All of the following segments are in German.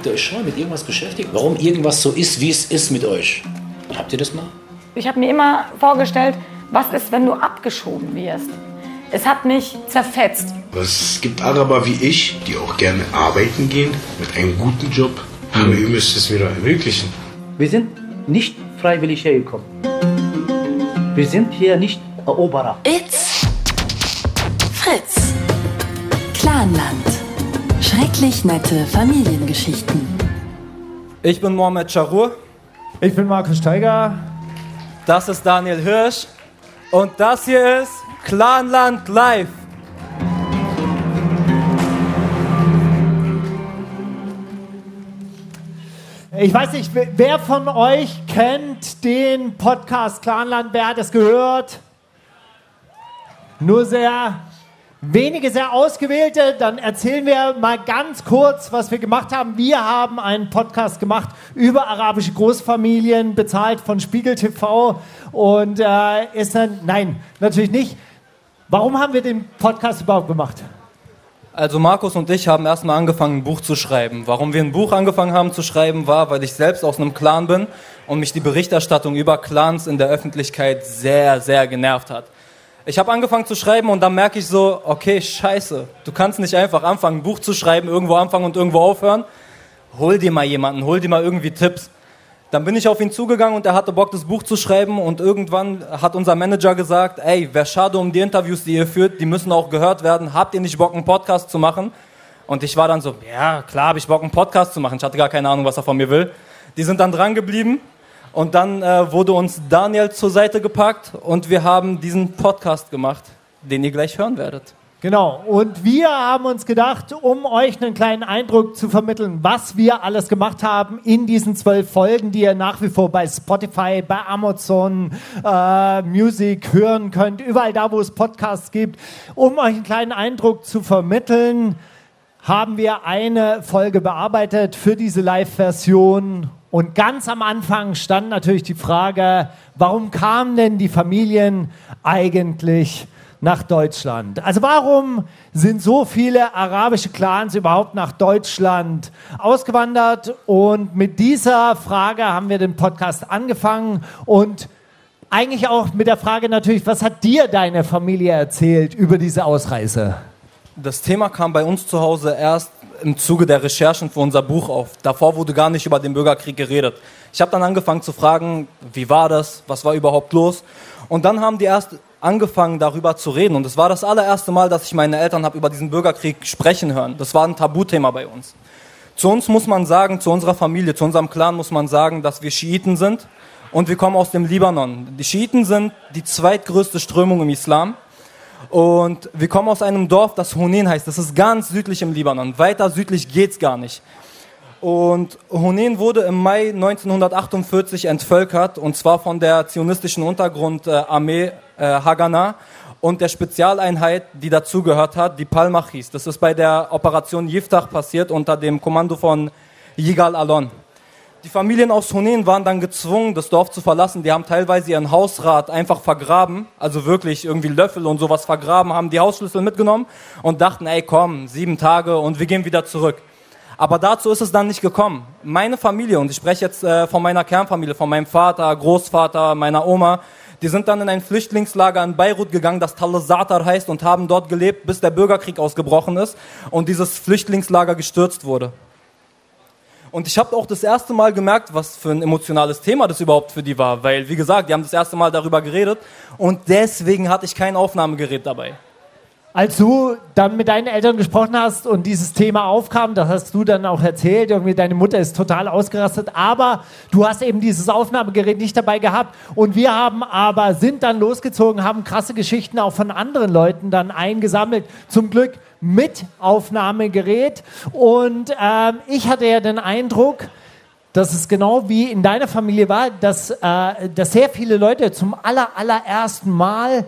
Habt ihr euch schon mal mit irgendwas beschäftigt? Warum irgendwas so ist, wie es ist mit euch? Habt ihr das mal? Ich habe mir immer vorgestellt, was ist, wenn du abgeschoben wirst? Es hat mich zerfetzt. Es gibt Araber wie ich, die auch gerne arbeiten gehen, mit einem guten Job. Aber ihr müsst es wieder ermöglichen. Wir sind nicht freiwillig hergekommen. Wir sind hier nicht Eroberer. It's Fritz. Clanland. Schrecklich nette Familiengeschichten. Ich bin Mohamed Charur. Ich bin Markus Steiger. Das ist Daniel Hirsch. Und das hier ist Clanland Live. Ich weiß nicht, wer von euch kennt den Podcast Clanland? Wer hat es gehört? Nur sehr wenige, sehr ausgewählte. Dann erzählen wir mal ganz kurz, was wir gemacht haben. Wir haben einen Podcast gemacht über arabische Großfamilien, bezahlt von Spiegel TV. Und äh, ist dann, nein, natürlich nicht. Warum haben wir den Podcast überhaupt gemacht? Also Markus und ich haben erstmal angefangen, ein Buch zu schreiben. Warum wir ein Buch angefangen haben zu schreiben, war, weil ich selbst aus einem Clan bin und mich die Berichterstattung über Clans in der Öffentlichkeit sehr, sehr genervt hat. Ich habe angefangen zu schreiben und dann merke ich so, okay, scheiße, du kannst nicht einfach anfangen, ein Buch zu schreiben, irgendwo anfangen und irgendwo aufhören. Hol dir mal jemanden, hol dir mal irgendwie Tipps. Dann bin ich auf ihn zugegangen und er hatte Bock, das Buch zu schreiben und irgendwann hat unser Manager gesagt, ey, wäre schade um die Interviews, die ihr führt, die müssen auch gehört werden. Habt ihr nicht Bock, einen Podcast zu machen? Und ich war dann so, ja, klar, habe ich Bock, einen Podcast zu machen. Ich hatte gar keine Ahnung, was er von mir will. Die sind dann dran geblieben und dann äh, wurde uns Daniel zur Seite gepackt und wir haben diesen Podcast gemacht, den ihr gleich hören werdet. Genau, und wir haben uns gedacht, um euch einen kleinen Eindruck zu vermitteln, was wir alles gemacht haben in diesen zwölf Folgen, die ihr nach wie vor bei Spotify, bei Amazon äh, Music hören könnt, überall da, wo es Podcasts gibt, um euch einen kleinen Eindruck zu vermitteln, haben wir eine Folge bearbeitet für diese Live-Version. Und ganz am Anfang stand natürlich die Frage, warum kamen denn die Familien eigentlich nach Deutschland? Also warum sind so viele arabische Clans überhaupt nach Deutschland ausgewandert? Und mit dieser Frage haben wir den Podcast angefangen und eigentlich auch mit der Frage natürlich, was hat dir deine Familie erzählt über diese Ausreise? Das Thema kam bei uns zu Hause erst im Zuge der Recherchen für unser Buch auf. Davor wurde gar nicht über den Bürgerkrieg geredet. Ich habe dann angefangen zu fragen, wie war das, was war überhaupt los? Und dann haben die erst angefangen darüber zu reden. Und es war das allererste Mal, dass ich meine Eltern habe über diesen Bürgerkrieg sprechen hören. Das war ein Tabuthema bei uns. Zu uns muss man sagen, zu unserer Familie, zu unserem Clan muss man sagen, dass wir Schiiten sind und wir kommen aus dem Libanon. Die Schiiten sind die zweitgrößte Strömung im Islam. Und wir kommen aus einem Dorf, das Hunin heißt. Das ist ganz südlich im Libanon. Weiter südlich geht's gar nicht. Und Hunin wurde im Mai 1948 entvölkert, und zwar von der zionistischen Untergrundarmee äh, Haganah und der Spezialeinheit, die dazugehört hat, die Palmachis. Das ist bei der Operation Yiftach passiert unter dem Kommando von Yigal Alon. Die Familien aus Hunin waren dann gezwungen, das Dorf zu verlassen. Die haben teilweise ihren Hausrat einfach vergraben, also wirklich irgendwie Löffel und sowas vergraben, haben die Hausschlüssel mitgenommen und dachten, ey komm, sieben Tage und wir gehen wieder zurück. Aber dazu ist es dann nicht gekommen. Meine Familie, und ich spreche jetzt äh, von meiner Kernfamilie, von meinem Vater, Großvater, meiner Oma, die sind dann in ein Flüchtlingslager in Beirut gegangen, das Tal Satar heißt, und haben dort gelebt, bis der Bürgerkrieg ausgebrochen ist und dieses Flüchtlingslager gestürzt wurde. Und ich habe auch das erste Mal gemerkt, was für ein emotionales Thema das überhaupt für die war, weil, wie gesagt, die haben das erste Mal darüber geredet. Und deswegen hatte ich kein Aufnahmegerät dabei. Als du dann mit deinen Eltern gesprochen hast und dieses Thema aufkam, das hast du dann auch erzählt, irgendwie deine Mutter ist total ausgerastet, aber du hast eben dieses Aufnahmegerät nicht dabei gehabt. Und wir haben aber, sind dann losgezogen, haben krasse Geschichten auch von anderen Leuten dann eingesammelt, zum Glück mit Aufnahmegerät und ähm, ich hatte ja den Eindruck, dass es genau wie in deiner Familie war, dass, äh, dass sehr viele Leute zum aller, allerersten Mal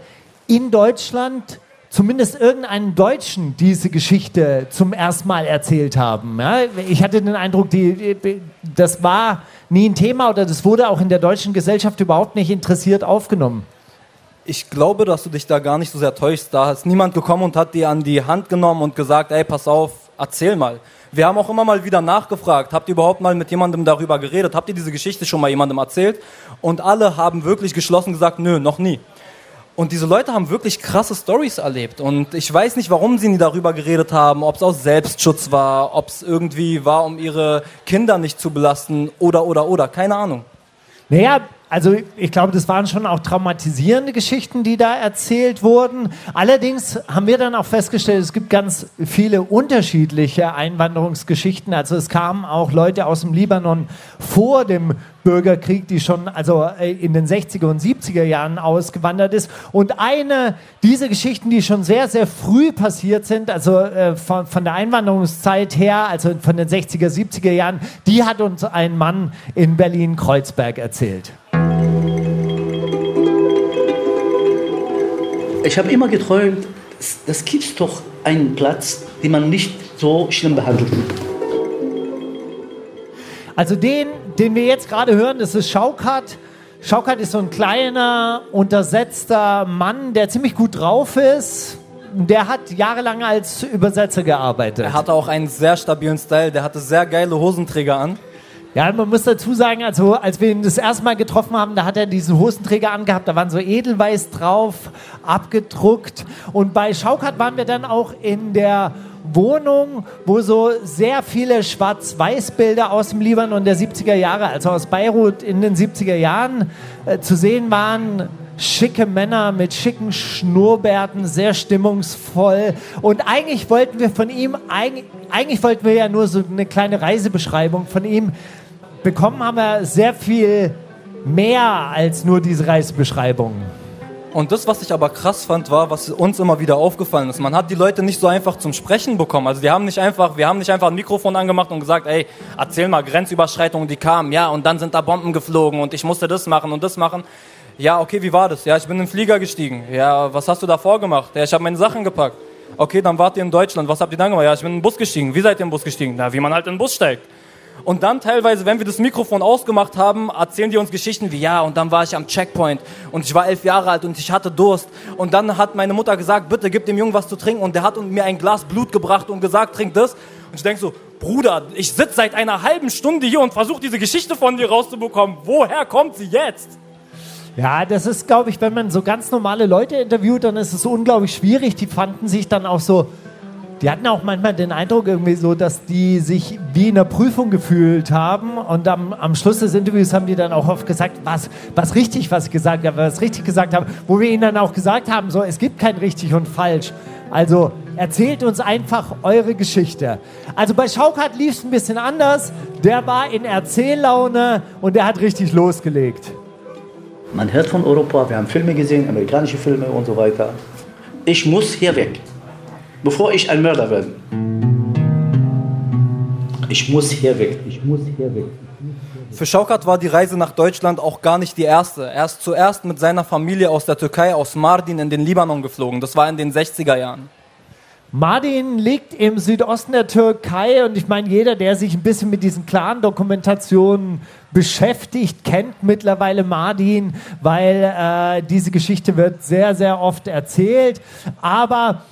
in Deutschland zumindest irgendeinen Deutschen diese Geschichte zum ersten Mal erzählt haben. Ja, ich hatte den Eindruck, die, das war nie ein Thema oder das wurde auch in der deutschen Gesellschaft überhaupt nicht interessiert aufgenommen. Ich glaube, dass du dich da gar nicht so sehr täuschst. Da ist niemand gekommen und hat dir an die Hand genommen und gesagt, ey, pass auf, Erzähl mal. Wir haben auch immer mal wieder nachgefragt, habt ihr überhaupt mal mit jemandem darüber geredet? Habt ihr diese Geschichte schon mal jemandem erzählt? Und alle haben wirklich geschlossen gesagt, nö, noch nie. Und diese Leute haben wirklich krasse Stories erlebt. Und ich weiß nicht, warum sie nie darüber geredet haben, ob es aus Selbstschutz war, ob es irgendwie war, um ihre Kinder nicht zu belasten oder, oder, oder. Keine Ahnung. Naja, also ich glaube, das waren schon auch traumatisierende Geschichten, die da erzählt wurden. Allerdings haben wir dann auch festgestellt, es gibt ganz viele unterschiedliche Einwanderungsgeschichten. Also es kamen auch Leute aus dem Libanon vor dem Bürgerkrieg, die schon also äh, in den 60er und 70er Jahren ausgewandert ist. Und eine dieser Geschichten, die schon sehr, sehr früh passiert sind, also äh, von, von der Einwanderungszeit her, also von den 60er, 70er Jahren, die hat uns ein Mann in Berlin-Kreuzberg erzählt. Ich habe immer geträumt, das, das gibt doch einen Platz, den man nicht so schlimm behandelt. Also den, den wir jetzt gerade hören, das ist Schaukat. Schaukat ist so ein kleiner, untersetzter Mann, der ziemlich gut drauf ist. Der hat jahrelang als Übersetzer gearbeitet. Er hatte auch einen sehr stabilen Style, der hatte sehr geile Hosenträger an. Ja, man muss dazu sagen, also als wir ihn das erste Mal getroffen haben, da hat er diesen Hosenträger angehabt, da waren so Edelweiß drauf, abgedruckt. Und bei Schaukat waren wir dann auch in der Wohnung, wo so sehr viele Schwarz-Weiß-Bilder aus dem Libanon der 70er Jahre, also aus Beirut in den 70er Jahren, äh, zu sehen waren. Schicke Männer mit schicken Schnurrbärten, sehr stimmungsvoll. Und eigentlich wollten wir von ihm, eigentlich, eigentlich wollten wir ja nur so eine kleine Reisebeschreibung von ihm bekommen haben wir sehr viel mehr als nur diese Reisebeschreibung. Und das, was ich aber krass fand, war, was uns immer wieder aufgefallen ist. Man hat die Leute nicht so einfach zum Sprechen bekommen. Also die haben nicht einfach, wir haben nicht einfach ein Mikrofon angemacht und gesagt, ey, erzähl mal Grenzüberschreitungen, die kamen, ja, und dann sind da Bomben geflogen und ich musste das machen und das machen. Ja, okay, wie war das? Ja, ich bin in den Flieger gestiegen. Ja, was hast du davor gemacht? Ja, ich habe meine Sachen gepackt. Okay, dann wart ihr in Deutschland. Was habt ihr dann gemacht? Ja, ich bin in den Bus gestiegen. Wie seid ihr in den Bus gestiegen? Na, wie man halt in den Bus steigt. Und dann teilweise, wenn wir das Mikrofon ausgemacht haben, erzählen die uns Geschichten wie, ja, und dann war ich am Checkpoint und ich war elf Jahre alt und ich hatte Durst. Und dann hat meine Mutter gesagt, bitte gib dem Jungen was zu trinken. Und der hat mir ein Glas Blut gebracht und gesagt, trink das. Und ich denke so, Bruder, ich sitze seit einer halben Stunde hier und versuche diese Geschichte von dir rauszubekommen. Woher kommt sie jetzt? Ja, das ist, glaube ich, wenn man so ganz normale Leute interviewt, dann ist es unglaublich schwierig. Die fanden sich dann auch so, die hatten auch manchmal den Eindruck irgendwie so, dass die sich wie in einer Prüfung gefühlt haben und am, am Schluss des Interviews haben die dann auch oft gesagt, was, was richtig, was ich gesagt habe, was richtig gesagt habe, wo wir ihnen dann auch gesagt haben, so, es gibt kein richtig und falsch. Also erzählt uns einfach eure Geschichte. Also bei Schaukat lief es ein bisschen anders. Der war in Erzähllaune und der hat richtig losgelegt. Man hört von Europa, wir haben Filme gesehen, amerikanische Filme und so weiter. Ich muss hier weg, bevor ich ein Mörder werde. Ich muss hier weg, ich muss hier weg. Für Schaukat war die Reise nach Deutschland auch gar nicht die erste. Er ist zuerst mit seiner Familie aus der Türkei, aus Mardin, in den Libanon geflogen. Das war in den 60er Jahren. Mardin liegt im Südosten der Türkei und ich meine, jeder, der sich ein bisschen mit diesen klaren Dokumentationen beschäftigt, kennt mittlerweile Mardin, weil äh, diese Geschichte wird sehr, sehr oft erzählt. Aber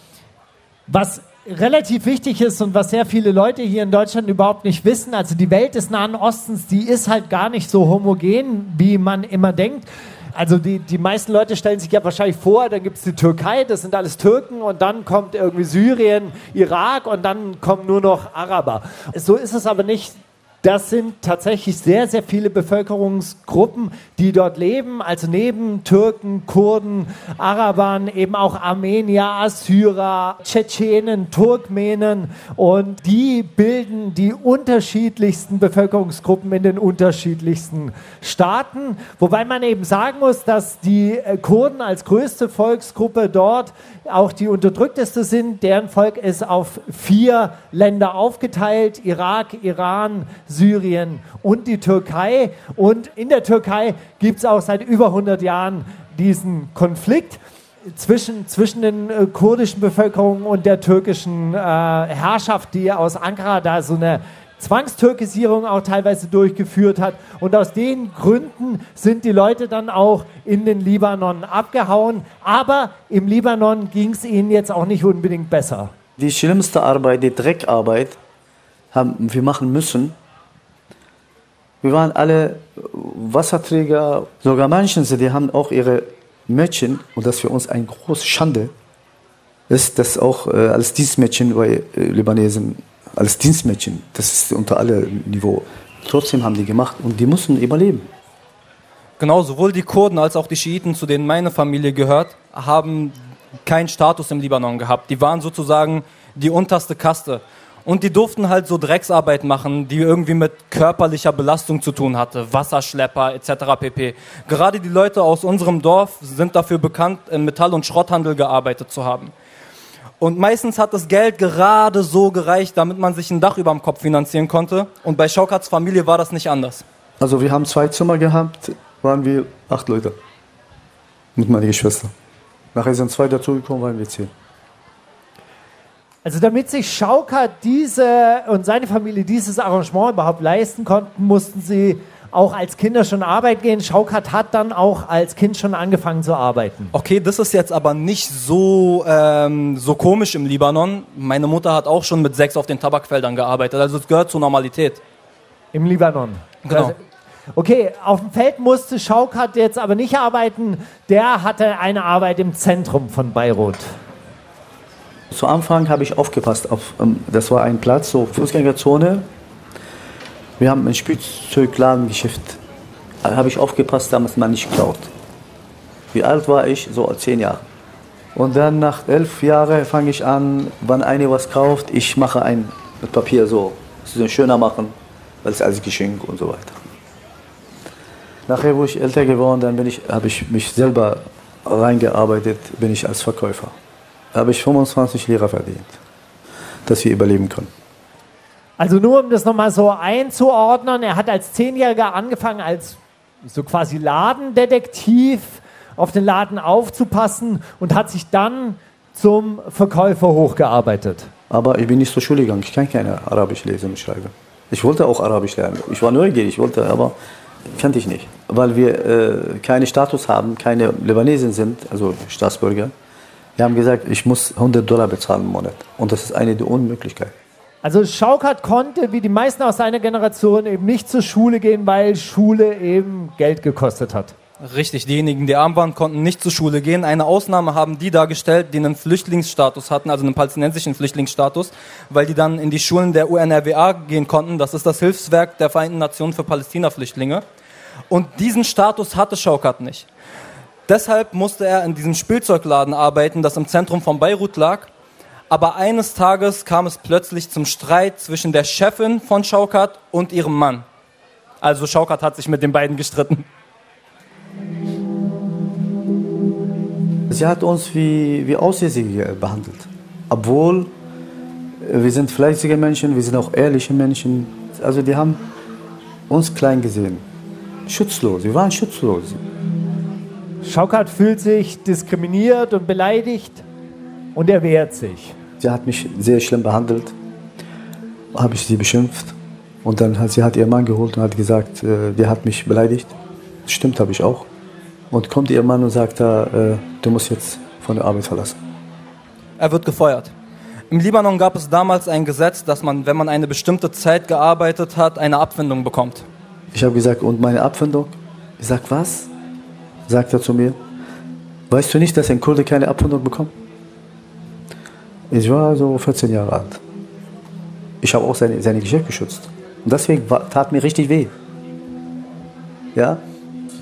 was relativ wichtig ist und was sehr viele Leute hier in Deutschland überhaupt nicht wissen, also die Welt des Nahen Ostens, die ist halt gar nicht so homogen, wie man immer denkt. Also die, die meisten Leute stellen sich ja wahrscheinlich vor, dann gibt es die Türkei, das sind alles Türken und dann kommt irgendwie Syrien, Irak und dann kommen nur noch Araber. So ist es aber nicht. Das sind tatsächlich sehr, sehr viele Bevölkerungsgruppen, die dort leben. Also neben Türken, Kurden, Arabern, eben auch Armenier, Assyrer, Tschetschenen, Turkmenen. Und die bilden die unterschiedlichsten Bevölkerungsgruppen in den unterschiedlichsten Staaten. Wobei man eben sagen muss, dass die äh, Kurden als größte Volksgruppe dort auch die unterdrückteste sind. Deren Volk ist auf vier Länder aufgeteilt. Irak, Iran, Syrien und die Türkei. Und in der Türkei gibt es auch seit über 100 Jahren diesen Konflikt zwischen, zwischen den äh, kurdischen Bevölkerungen und der türkischen äh, Herrschaft, die aus Ankara da so eine Zwangstürkisierung auch teilweise durchgeführt hat. Und aus den Gründen sind die Leute dann auch in den Libanon abgehauen. Aber im Libanon ging es ihnen jetzt auch nicht unbedingt besser. Die schlimmste Arbeit, die Dreckarbeit, haben wir machen müssen. Wir waren alle Wasserträger, sogar manche, die haben auch ihre Mädchen, und das für uns eine große Schande ist, das auch äh, als Dienstmädchen bei äh, Libanesen, als Dienstmädchen, das ist unter alle Niveau. Trotzdem haben die gemacht und die mussten überleben. Genau, sowohl die Kurden als auch die Schiiten, zu denen meine Familie gehört, haben keinen Status im Libanon gehabt. Die waren sozusagen die unterste Kaste. Und die durften halt so Drecksarbeit machen, die irgendwie mit körperlicher Belastung zu tun hatte. Wasserschlepper etc. pp. Gerade die Leute aus unserem Dorf sind dafür bekannt, im Metall- und Schrotthandel gearbeitet zu haben. Und meistens hat das Geld gerade so gereicht, damit man sich ein Dach über dem Kopf finanzieren konnte. Und bei Schaukats Familie war das nicht anders. Also wir haben zwei Zimmer gehabt, waren wir acht Leute. Mit meiner Geschwister. Nachher sind zwei dazugekommen, waren wir zehn. Also damit sich Schaukat diese und seine Familie dieses Arrangement überhaupt leisten konnten, mussten sie auch als Kinder schon arbeiten gehen. Schaukat hat dann auch als Kind schon angefangen zu arbeiten. Okay, das ist jetzt aber nicht so, ähm, so komisch im Libanon. Meine Mutter hat auch schon mit sechs auf den Tabakfeldern gearbeitet, also es gehört zur Normalität. Im Libanon. Genau. Also, okay, auf dem Feld musste Schaukat jetzt aber nicht arbeiten. Der hatte eine Arbeit im Zentrum von Beirut. Zu Anfang habe ich aufgepasst auf, ähm, das war ein Platz, so Fußgängerzone. Wir haben ein Spielzeugladengeschäft. Da habe ich aufgepasst, damit man nicht klaut. Wie alt war ich? So zehn Jahre. Und dann nach elf Jahren fange ich an, wenn einer was kauft, ich mache ein mit Papier so, so schöner machen, weil es als Geschenk und so weiter. Nachher, wo ich älter geworden dann bin ich, habe ich mich selber reingearbeitet, bin ich als Verkäufer. Da habe ich 25 Lira verdient, dass wir überleben können. Also nur um das nochmal so einzuordnen, er hat als Zehnjähriger angefangen als so quasi Ladendetektiv auf den Laden aufzupassen und hat sich dann zum Verkäufer hochgearbeitet. Aber ich bin nicht zur Schule gegangen, ich kann keine Arabisch lesen und schreiben. Ich wollte auch Arabisch lernen. Ich war neugierig, ich wollte, aber kannte ich nicht. Weil wir äh, keinen Status haben, keine Libanesen sind, also Staatsbürger. Wir haben gesagt, ich muss 100 Dollar bezahlen im Monat. Und das ist eine der Unmöglichkeiten. Also Schaukat konnte, wie die meisten aus seiner Generation, eben nicht zur Schule gehen, weil Schule eben Geld gekostet hat. Richtig, diejenigen, die arm waren, konnten nicht zur Schule gehen. Eine Ausnahme haben die dargestellt, die einen Flüchtlingsstatus hatten, also einen palästinensischen Flüchtlingsstatus, weil die dann in die Schulen der UNRWA gehen konnten. Das ist das Hilfswerk der Vereinten Nationen für Palästina-Flüchtlinge. Und diesen Status hatte Schaukat nicht. Deshalb musste er in diesem Spielzeugladen arbeiten, das im Zentrum von Beirut lag. Aber eines Tages kam es plötzlich zum Streit zwischen der Chefin von Schaukat und ihrem Mann. Also Schaukat hat sich mit den beiden gestritten. Sie hat uns wie, wie Aussätzige behandelt. Obwohl äh, wir sind fleißige Menschen, wir sind auch ehrliche Menschen. Also die haben uns klein gesehen. Schutzlos, wir waren schutzlos. Schaukat fühlt sich diskriminiert und beleidigt und er wehrt sich. Sie hat mich sehr schlimm behandelt, habe ich sie beschimpft. Und dann hat sie hat ihr Mann geholt und hat gesagt, äh, der hat mich beleidigt. Stimmt, habe ich auch. Und kommt ihr Mann und sagt, äh, du musst jetzt von der Arbeit verlassen. Er wird gefeuert. Im Libanon gab es damals ein Gesetz, dass man, wenn man eine bestimmte Zeit gearbeitet hat, eine Abfindung bekommt. Ich habe gesagt, und meine Abfindung? Ich sag, was? Sagt er zu mir. Weißt du nicht, dass ein Kurde keine Abfindung bekommt? Ich war so 14 Jahre alt. Ich habe auch seine, seine Geschäft geschützt. Und deswegen war, tat mir richtig weh. Ja?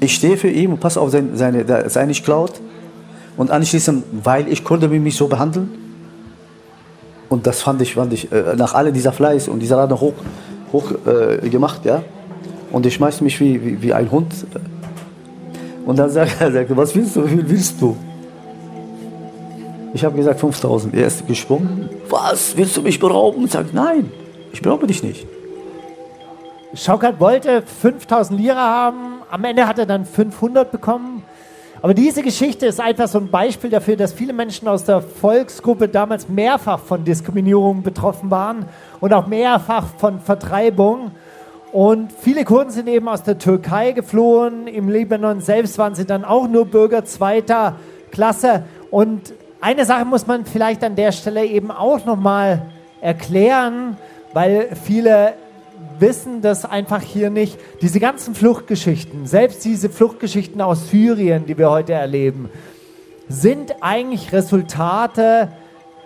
Ich stehe für ihn und passe auf seine, seine, dass nicht klaut. Und anschließend, weil ich Kurde mich so behandeln. Und das fand ich, fand ich äh, nach all dieser Fleiß und dieser Laden hoch, hoch äh, gemacht, ja. Und ich schmeiß mich wie, wie, wie ein Hund. Und dann sagt er, was willst du, wie willst du? Ich habe gesagt 5000. Er ist gesprungen. Was, willst du mich berauben? Ich sage, nein, ich beraube dich nicht. Schaukat wollte 5000 Lira haben, am Ende hat er dann 500 bekommen. Aber diese Geschichte ist einfach so ein Beispiel dafür, dass viele Menschen aus der Volksgruppe damals mehrfach von Diskriminierung betroffen waren und auch mehrfach von Vertreibung. Und viele Kurden sind eben aus der Türkei geflohen. Im Libanon selbst waren sie dann auch nur Bürger zweiter Klasse. Und eine Sache muss man vielleicht an der Stelle eben auch nochmal erklären, weil viele wissen das einfach hier nicht. Diese ganzen Fluchtgeschichten, selbst diese Fluchtgeschichten aus Syrien, die wir heute erleben, sind eigentlich Resultate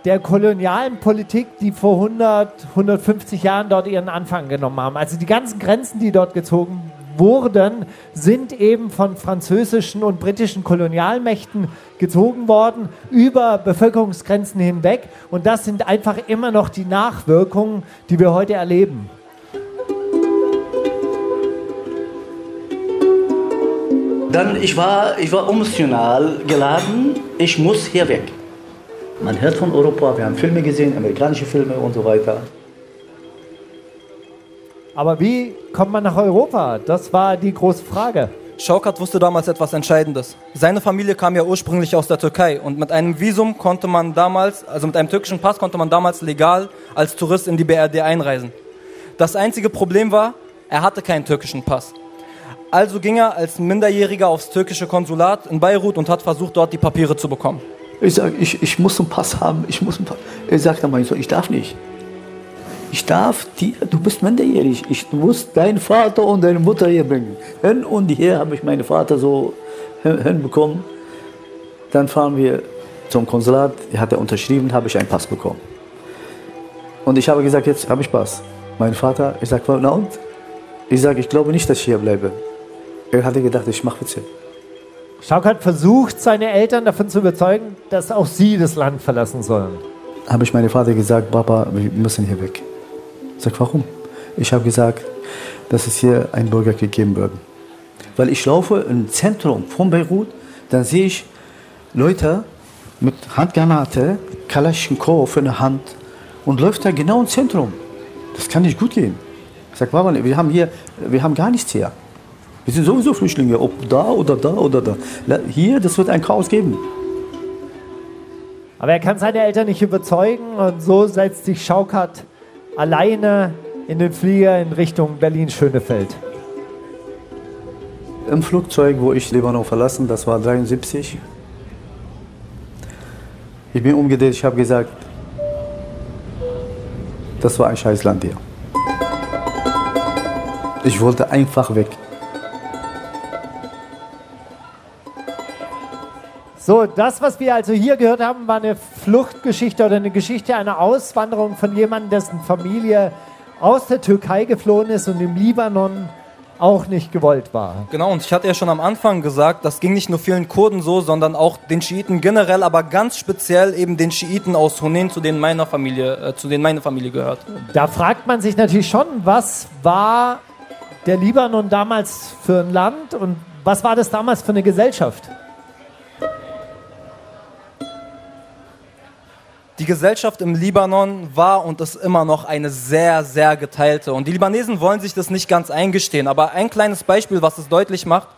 der kolonialen Politik, die vor 100, 150 Jahren dort ihren Anfang genommen haben. Also die ganzen Grenzen, die dort gezogen wurden, sind eben von französischen und britischen Kolonialmächten gezogen worden über Bevölkerungsgrenzen hinweg. Und das sind einfach immer noch die Nachwirkungen, die wir heute erleben. Dann, ich war, ich war emotional geladen, ich muss hier weg. Man hört von Europa, wir haben Filme gesehen, amerikanische Filme und so weiter. Aber wie kommt man nach Europa? Das war die große Frage. Schaukat wusste damals etwas Entscheidendes. Seine Familie kam ja ursprünglich aus der Türkei und mit einem Visum konnte man damals, also mit einem türkischen Pass konnte man damals legal als Tourist in die BRD einreisen. Das einzige Problem war, er hatte keinen türkischen Pass. Also ging er als Minderjähriger aufs türkische Konsulat in Beirut und hat versucht, dort die Papiere zu bekommen. Ich sage, ich, ich muss einen Pass haben, ich muss einen Pass. Er sagt dann mein Sohn, ich darf nicht. Ich darf dir, du bist minderjährig, ich muss deinen Vater und deine Mutter hier bringen. Hin und her habe ich meinen Vater so hin- hinbekommen. Dann fahren wir zum Konsulat, hat er unterschrieben, habe ich einen Pass bekommen. Und ich habe gesagt, jetzt habe ich Pass. Mein Vater, ich sage, na und? Ich sage, ich glaube nicht, dass ich hier bleibe. Er hatte gedacht, ich mache Witze. Schaukat versucht, seine Eltern davon zu überzeugen, dass auch sie das Land verlassen sollen. habe ich meinem Vater gesagt, Papa, wir müssen hier weg. Ich sag, warum? Ich habe gesagt, dass es hier einen Bürgerkrieg geben würde. Weil ich laufe im Zentrum von Beirut, dann sehe ich Leute mit Handgranate, Kalaschnikow in der Hand und läuft da genau im Zentrum. Das kann nicht gut gehen. Ich sag, Papa, wir haben hier, wir haben gar nichts hier. Wir sind sowieso Flüchtlinge, ob da oder da oder da. Hier, das wird ein Chaos geben. Aber er kann seine Eltern nicht überzeugen und so setzt sich Schaukat alleine in den Flieger in Richtung Berlin-Schönefeld. Im Flugzeug, wo ich Libanon verlassen, das war 73. Ich bin umgedreht, ich habe gesagt, das war ein Scheißland hier. Ich wollte einfach weg. So, das, was wir also hier gehört haben, war eine Fluchtgeschichte oder eine Geschichte einer Auswanderung von jemandem, dessen Familie aus der Türkei geflohen ist und im Libanon auch nicht gewollt war. Genau, und ich hatte ja schon am Anfang gesagt, das ging nicht nur vielen Kurden so, sondern auch den Schiiten generell, aber ganz speziell eben den Schiiten aus Hunen, zu denen meiner Familie, äh, zu denen meine Familie gehört. Da fragt man sich natürlich schon, was war der Libanon damals für ein Land und was war das damals für eine Gesellschaft? Die Gesellschaft im Libanon war und ist immer noch eine sehr, sehr geteilte. Und die Libanesen wollen sich das nicht ganz eingestehen. Aber ein kleines Beispiel, was es deutlich macht,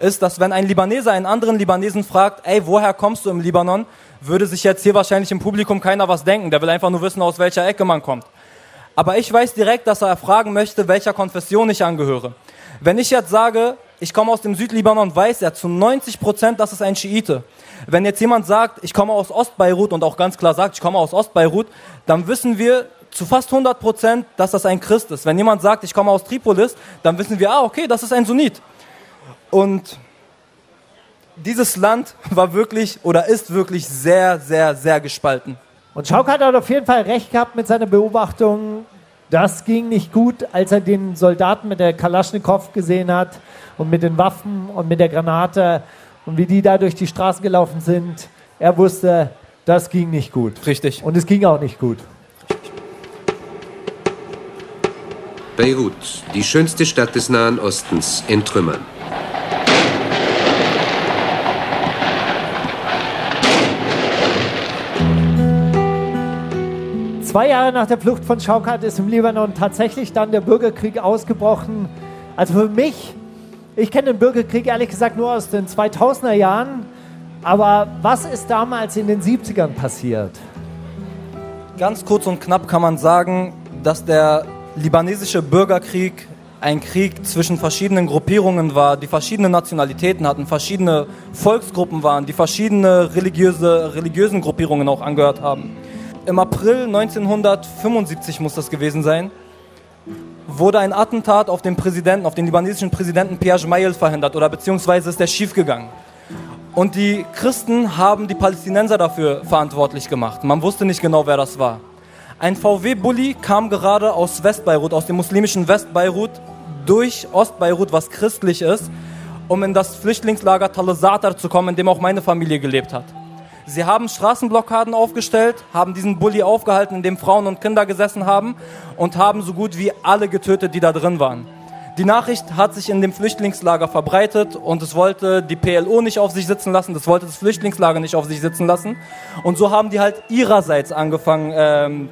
ist, dass wenn ein Libanese einen anderen Libanesen fragt, ey, woher kommst du im Libanon, würde sich jetzt hier wahrscheinlich im Publikum keiner was denken. Der will einfach nur wissen, aus welcher Ecke man kommt. Aber ich weiß direkt, dass er fragen möchte, welcher Konfession ich angehöre. Wenn ich jetzt sage, ich komme aus dem Südlibanon, weiß er zu 90 Prozent, das ist ein Schiite. Wenn jetzt jemand sagt, ich komme aus Ostbeirut und auch ganz klar sagt, ich komme aus Ostbeirut, dann wissen wir zu fast 100 Prozent, dass das ein Christ ist. Wenn jemand sagt, ich komme aus Tripolis, dann wissen wir, ah, okay, das ist ein Sunnit. Und dieses Land war wirklich oder ist wirklich sehr, sehr, sehr gespalten. Und Schaukat hat auf jeden Fall recht gehabt mit seiner Beobachtung. Das ging nicht gut, als er den Soldaten mit der Kalaschnikow gesehen hat und mit den Waffen und mit der Granate und wie die da durch die Straßen gelaufen sind. Er wusste, das ging nicht gut. Richtig. Und es ging auch nicht gut. Beirut, die schönste Stadt des Nahen Ostens, in Trümmern. Zwei Jahre nach der Flucht von Schaukat ist im Libanon tatsächlich dann der Bürgerkrieg ausgebrochen. Also für mich, ich kenne den Bürgerkrieg ehrlich gesagt nur aus den 2000er Jahren. Aber was ist damals in den 70ern passiert? Ganz kurz und knapp kann man sagen, dass der libanesische Bürgerkrieg ein Krieg zwischen verschiedenen Gruppierungen war, die verschiedene Nationalitäten hatten, verschiedene Volksgruppen waren, die verschiedene religiöse, religiösen Gruppierungen auch angehört haben. Im April 1975 muss das gewesen sein, wurde ein Attentat auf den Präsidenten, auf den libanesischen Präsidenten Pierre Gemayel verhindert oder beziehungsweise ist der schiefgegangen. Und die Christen haben die Palästinenser dafür verantwortlich gemacht. Man wusste nicht genau, wer das war. Ein VW-Bully kam gerade aus Westbeirut, aus dem muslimischen Westbeirut, durch Ostbeirut, was christlich ist, um in das Flüchtlingslager Tal Zatar zu kommen, in dem auch meine Familie gelebt hat. Sie haben Straßenblockaden aufgestellt, haben diesen Bulli aufgehalten, in dem Frauen und Kinder gesessen haben und haben so gut wie alle getötet, die da drin waren. Die Nachricht hat sich in dem Flüchtlingslager verbreitet und es wollte die PLO nicht auf sich sitzen lassen, das wollte das Flüchtlingslager nicht auf sich sitzen lassen. Und so haben die halt ihrerseits angefangen, ähm,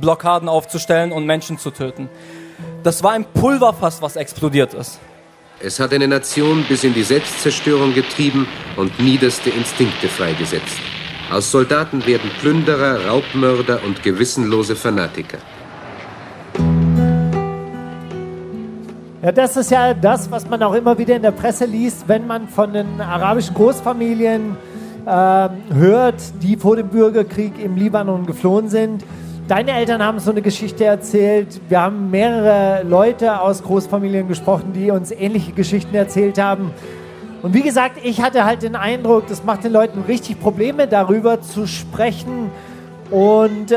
Blockaden aufzustellen und Menschen zu töten. Das war ein Pulverfass, was explodiert ist. Es hat eine Nation bis in die Selbstzerstörung getrieben und niederste Instinkte freigesetzt. Aus Soldaten werden Plünderer, Raubmörder und gewissenlose Fanatiker. Ja, das ist ja das, was man auch immer wieder in der Presse liest, wenn man von den arabischen Großfamilien äh, hört, die vor dem Bürgerkrieg im Libanon geflohen sind. Deine Eltern haben so eine Geschichte erzählt. Wir haben mehrere Leute aus Großfamilien gesprochen, die uns ähnliche Geschichten erzählt haben. Und wie gesagt, ich hatte halt den Eindruck, das macht den Leuten richtig Probleme, darüber zu sprechen. Und äh,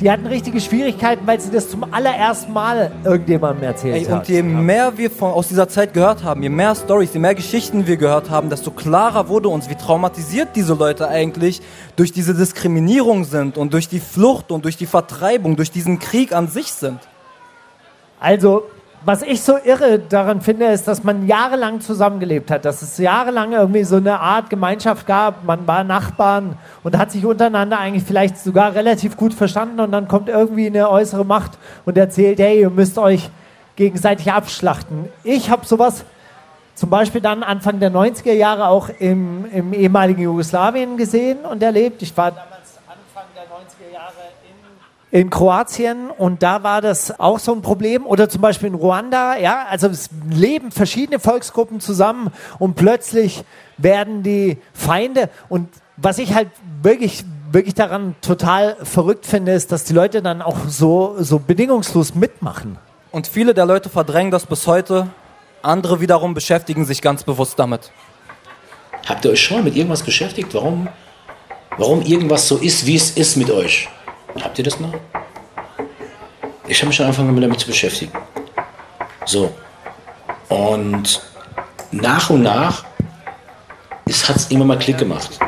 die hatten richtige Schwierigkeiten, weil sie das zum allerersten Mal irgendjemandem erzählt Ey, haben. und je mehr wir von, aus dieser Zeit gehört haben, je mehr Stories, je mehr Geschichten wir gehört haben, desto klarer wurde uns, wie traumatisiert diese Leute eigentlich durch diese Diskriminierung sind und durch die Flucht und durch die Vertreibung, durch diesen Krieg an sich sind. Also, was ich so irre daran finde, ist, dass man jahrelang zusammengelebt hat, dass es jahrelang irgendwie so eine Art Gemeinschaft gab. Man war Nachbarn und hat sich untereinander eigentlich vielleicht sogar relativ gut verstanden und dann kommt irgendwie eine äußere Macht und erzählt, hey, ihr müsst euch gegenseitig abschlachten. Ich habe sowas zum Beispiel dann Anfang der 90er Jahre auch im, im ehemaligen Jugoslawien gesehen und erlebt. Ich war damals Anfang der 90er Jahre in, Kroatien und da war das auch so ein Problem. Oder zum Beispiel in Ruanda, ja, also es leben verschiedene Volksgruppen zusammen und plötzlich werden die Feinde. Und was ich halt wirklich wirklich daran total verrückt finde, ist, dass die Leute dann auch so, so bedingungslos mitmachen. Und viele der Leute verdrängen das bis heute, andere wiederum beschäftigen sich ganz bewusst damit. Habt ihr euch schon mal mit irgendwas beschäftigt? Warum, warum irgendwas so ist, wie es ist mit euch? Habt ihr das mal? Ich habe mich schon angefangen damit zu beschäftigen. So. Und nach und nach hat es immer mal Klick gemacht.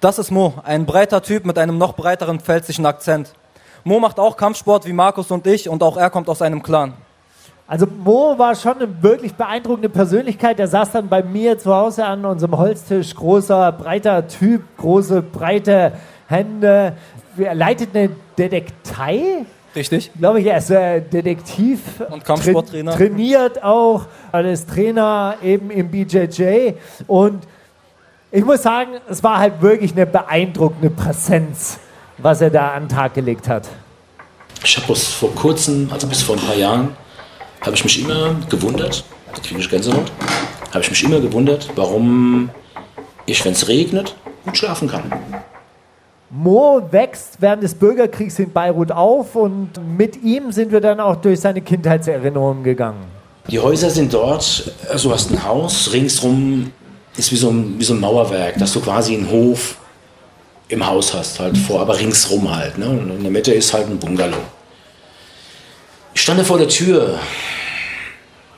Das ist Mo, ein breiter Typ mit einem noch breiteren pfälzischen Akzent. Mo macht auch Kampfsport wie Markus und ich und auch er kommt aus einem Clan. Also Mo war schon eine wirklich beeindruckende Persönlichkeit. Der saß dann bei mir zu Hause an unserem Holztisch. Großer, breiter Typ, große, breite Hände. Er leitet eine Detektei. Richtig. Glaube ich, er ist äh, Detektiv. Und Kampfsporttrainer. Tra trainiert auch. Er ist Trainer eben im BJJ. Und ich muss sagen, es war halt wirklich eine beeindruckende Präsenz, was er da an den Tag gelegt hat. Ich habe bis vor kurzem, also bis vor ein paar Jahren, habe ich mich immer gewundert, da kriege ich Gänsehaut, habe ich mich immer gewundert, warum ich, wenn es regnet, gut schlafen kann. Mo wächst während des Bürgerkriegs in Beirut auf und mit ihm sind wir dann auch durch seine Kindheitserinnerungen gegangen. Die Häuser sind dort, also du hast ein Haus, ringsrum ist wie so ein, wie so ein Mauerwerk, dass du quasi einen Hof im Haus hast, halt vor, aber ringsrum halt. Ne? Und in der Mitte ist halt ein Bungalow. Ich stand da vor der Tür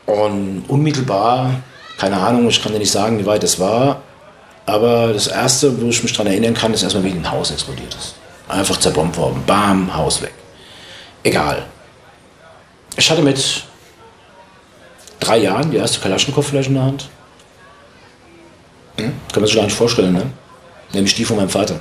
und unmittelbar, keine Ahnung, ich kann dir nicht sagen, wie weit es war, aber das Erste, wo ich mich daran erinnern kann, ist erstmal, wie ein Haus explodiert ist. Einfach zerbombt worden. Bam, Haus weg. Egal. Ich hatte mit drei Jahren die erste Kalaschnikow vielleicht in der Hand. Hm? Kann man sich gar nicht vorstellen, ne? Nämlich die von meinem Vater.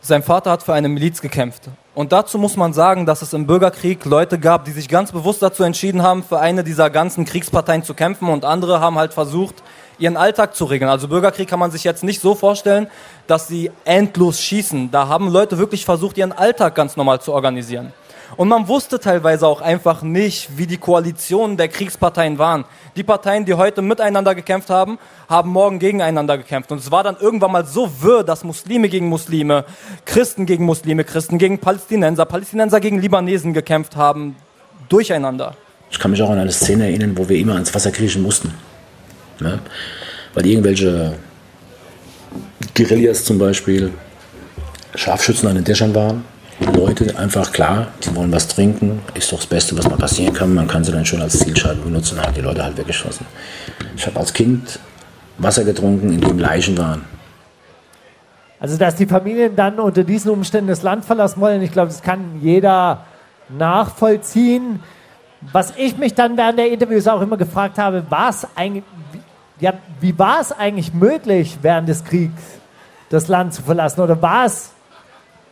Sein Vater hat für eine Miliz gekämpft. Und dazu muss man sagen, dass es im Bürgerkrieg Leute gab, die sich ganz bewusst dazu entschieden haben, für eine dieser ganzen Kriegsparteien zu kämpfen und andere haben halt versucht, ihren Alltag zu regeln. Also Bürgerkrieg kann man sich jetzt nicht so vorstellen, dass sie endlos schießen. Da haben Leute wirklich versucht, ihren Alltag ganz normal zu organisieren. Und man wusste teilweise auch einfach nicht, wie die Koalitionen der Kriegsparteien waren. Die Parteien, die heute miteinander gekämpft haben, haben morgen gegeneinander gekämpft. Und es war dann irgendwann mal so wirr, dass Muslime gegen Muslime, Christen gegen Muslime, Christen gegen Palästinenser, Palästinenser gegen Libanesen gekämpft haben, durcheinander. Ich kann mich auch an eine Szene erinnern, wo wir immer ans Wasser kriechen mussten. Ne? Weil irgendwelche Guerillas zum Beispiel, Scharfschützen an den Dächern waren. Leute einfach klar, die wollen was trinken, ist doch das Beste, was mal passieren kann. Man kann sie dann schon als Zielscheibe benutzen, haben die Leute halt weggeschossen. Ich habe als Kind Wasser getrunken, in dem Leichen waren. Also, dass die Familien dann unter diesen Umständen das Land verlassen wollen, ich glaube, das kann jeder nachvollziehen. Was ich mich dann während der Interviews auch immer gefragt habe, war es eigentlich, ja, wie war es eigentlich möglich, während des Kriegs das Land zu verlassen? Oder war es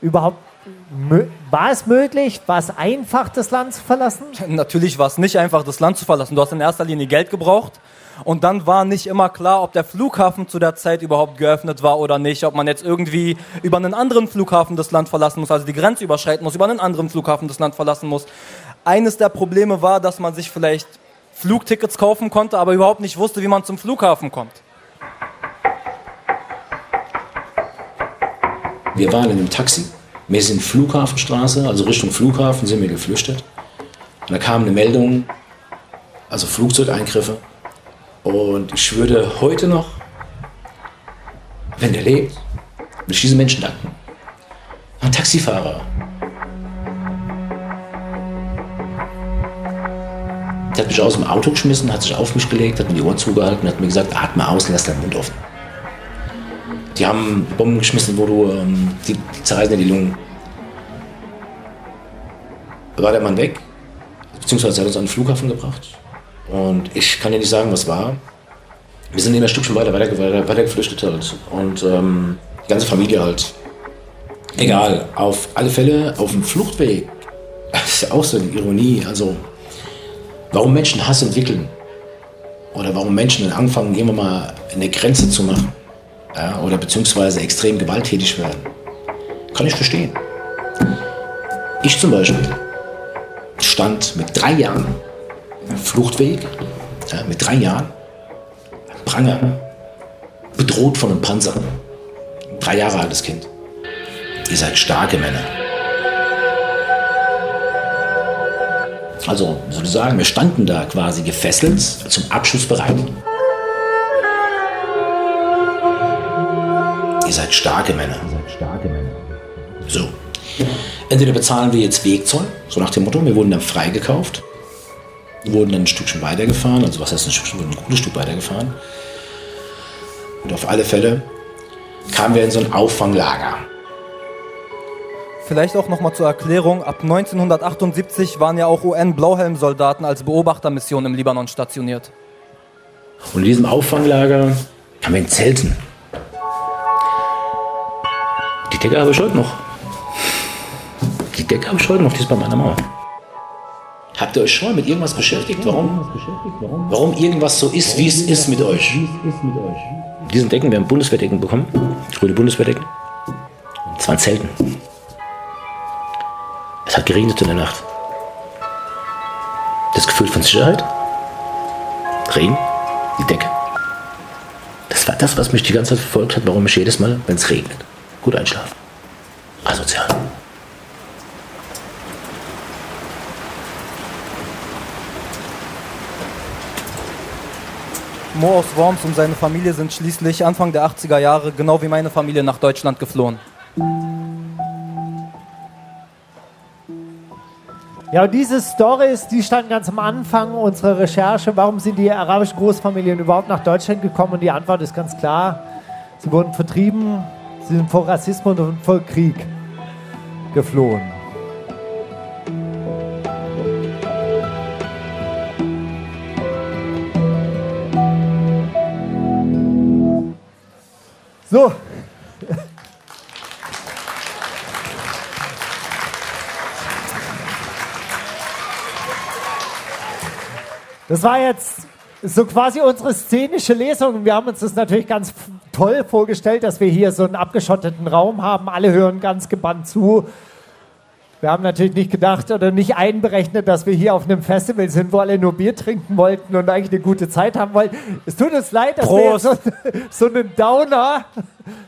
überhaupt, war es möglich, war es einfach, das Land zu verlassen? Natürlich war es nicht einfach, das Land zu verlassen. Du hast in erster Linie Geld gebraucht. Und dann war nicht immer klar, ob der Flughafen zu der Zeit überhaupt geöffnet war oder nicht, ob man jetzt irgendwie über einen anderen Flughafen das Land verlassen muss, also die Grenze überschreiten muss, über einen anderen Flughafen das Land verlassen muss. Eines der Probleme war, dass man sich vielleicht Flugtickets kaufen konnte, aber überhaupt nicht wusste, wie man zum Flughafen kommt. Wir waren in einem Taxi, wir sind Flughafenstraße, also Richtung Flughafen sind wir geflüchtet. Und da kam eine Meldung, also Flugzeugeingriffe. Und ich würde heute noch, wenn der lebt, würde ich diesen Menschen danken. Ein Taxifahrer. Der hat mich aus dem Auto geschmissen, hat sich auf mich gelegt, hat mir die Ohren zugehalten, hat mir gesagt, atme aus, lass deinen Mund offen. Die haben Bomben geschmissen, wo du, ähm, die, die zerreißen dir die Lungen. War der Mann weg, beziehungsweise hat uns an den Flughafen gebracht. Und ich kann dir nicht sagen, was war. Wir sind immer ein Stückchen weiter, weiter, weiter, weiter geflüchtet halt. Und ähm, die ganze Familie halt. Egal, auf alle Fälle auf dem Fluchtweg. Das ist ja auch so eine Ironie. Also, warum Menschen Hass entwickeln. Oder warum Menschen dann anfangen, gehen wir mal eine Grenze zu machen. Ja, oder beziehungsweise extrem gewalttätig werden. Kann ich verstehen. Ich zum Beispiel stand mit drei Jahren Fluchtweg, ja, mit drei Jahren, Pranger, bedroht von einem Panzer. Drei Jahre altes Kind. Ihr seid starke Männer. Also, sozusagen, wir standen da quasi gefesselt, zum Abschuss bereit. Ihr seid starke Männer. So. Entweder bezahlen wir jetzt Wegzoll, so nach dem Motto, wir wurden dann freigekauft, wurden dann ein Stückchen weitergefahren, also was heißt ein Stückchen, wir wurden ein gutes Stück weitergefahren. Und auf alle Fälle kamen wir in so ein Auffanglager. Vielleicht auch nochmal zur Erklärung, ab 1978 waren ja auch UN-Blauhelm-Soldaten als Beobachtermission im Libanon stationiert. Und in diesem Auffanglager haben wir in Zelten. Die Decke habe ich heute noch. Die Decke habe ich heute noch, die ist bei meiner Mauer. Habt ihr euch schon mal mit irgendwas beschäftigt, warum, warum irgendwas so ist, wie es ist mit euch? Diesen Decken, wir haben Bundeswehrdecken bekommen, grüne Bundeswehrdecken. Es waren Zelten. Es hat geregnet in der Nacht. Das Gefühl von Sicherheit, Regen, die Decke. Das war das, was mich die ganze Zeit verfolgt hat, warum ich jedes Mal, wenn es regnet, gut einschlafe. Asozial. Mo aus Worms und seine Familie sind schließlich Anfang der 80er Jahre, genau wie meine Familie, nach Deutschland geflohen. Ja, und diese Stories, die standen ganz am Anfang unserer Recherche. Warum sind die arabischen Großfamilien überhaupt nach Deutschland gekommen? Und die Antwort ist ganz klar. Sie wurden vertrieben, sie sind vor Rassismus und vor Krieg geflohen. So. Das war jetzt so quasi unsere szenische Lesung. Wir haben uns das natürlich ganz toll vorgestellt, dass wir hier so einen abgeschotteten Raum haben. Alle hören ganz gebannt zu. Wir haben natürlich nicht gedacht oder nicht einberechnet, dass wir hier auf einem Festival sind, wo alle nur Bier trinken wollten und eigentlich eine gute Zeit haben wollten. Es tut uns leid, dass Prost. wir so, so einen Downer,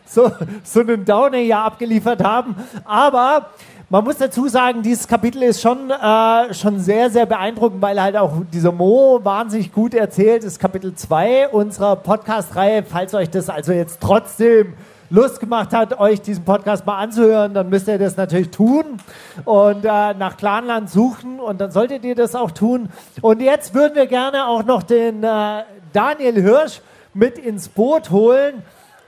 so, so einen Downer hier abgeliefert haben. Aber man muss dazu sagen, dieses Kapitel ist schon, äh, schon sehr, sehr beeindruckend, weil halt auch dieser Mo wahnsinnig gut erzählt. Ist Kapitel 2 unserer Podcast-Reihe. Falls euch das also jetzt trotzdem Lust gemacht hat, euch diesen Podcast mal anzuhören, dann müsst ihr das natürlich tun und äh, nach Clanland suchen und dann solltet ihr das auch tun. Und jetzt würden wir gerne auch noch den äh, Daniel Hirsch mit ins Boot holen,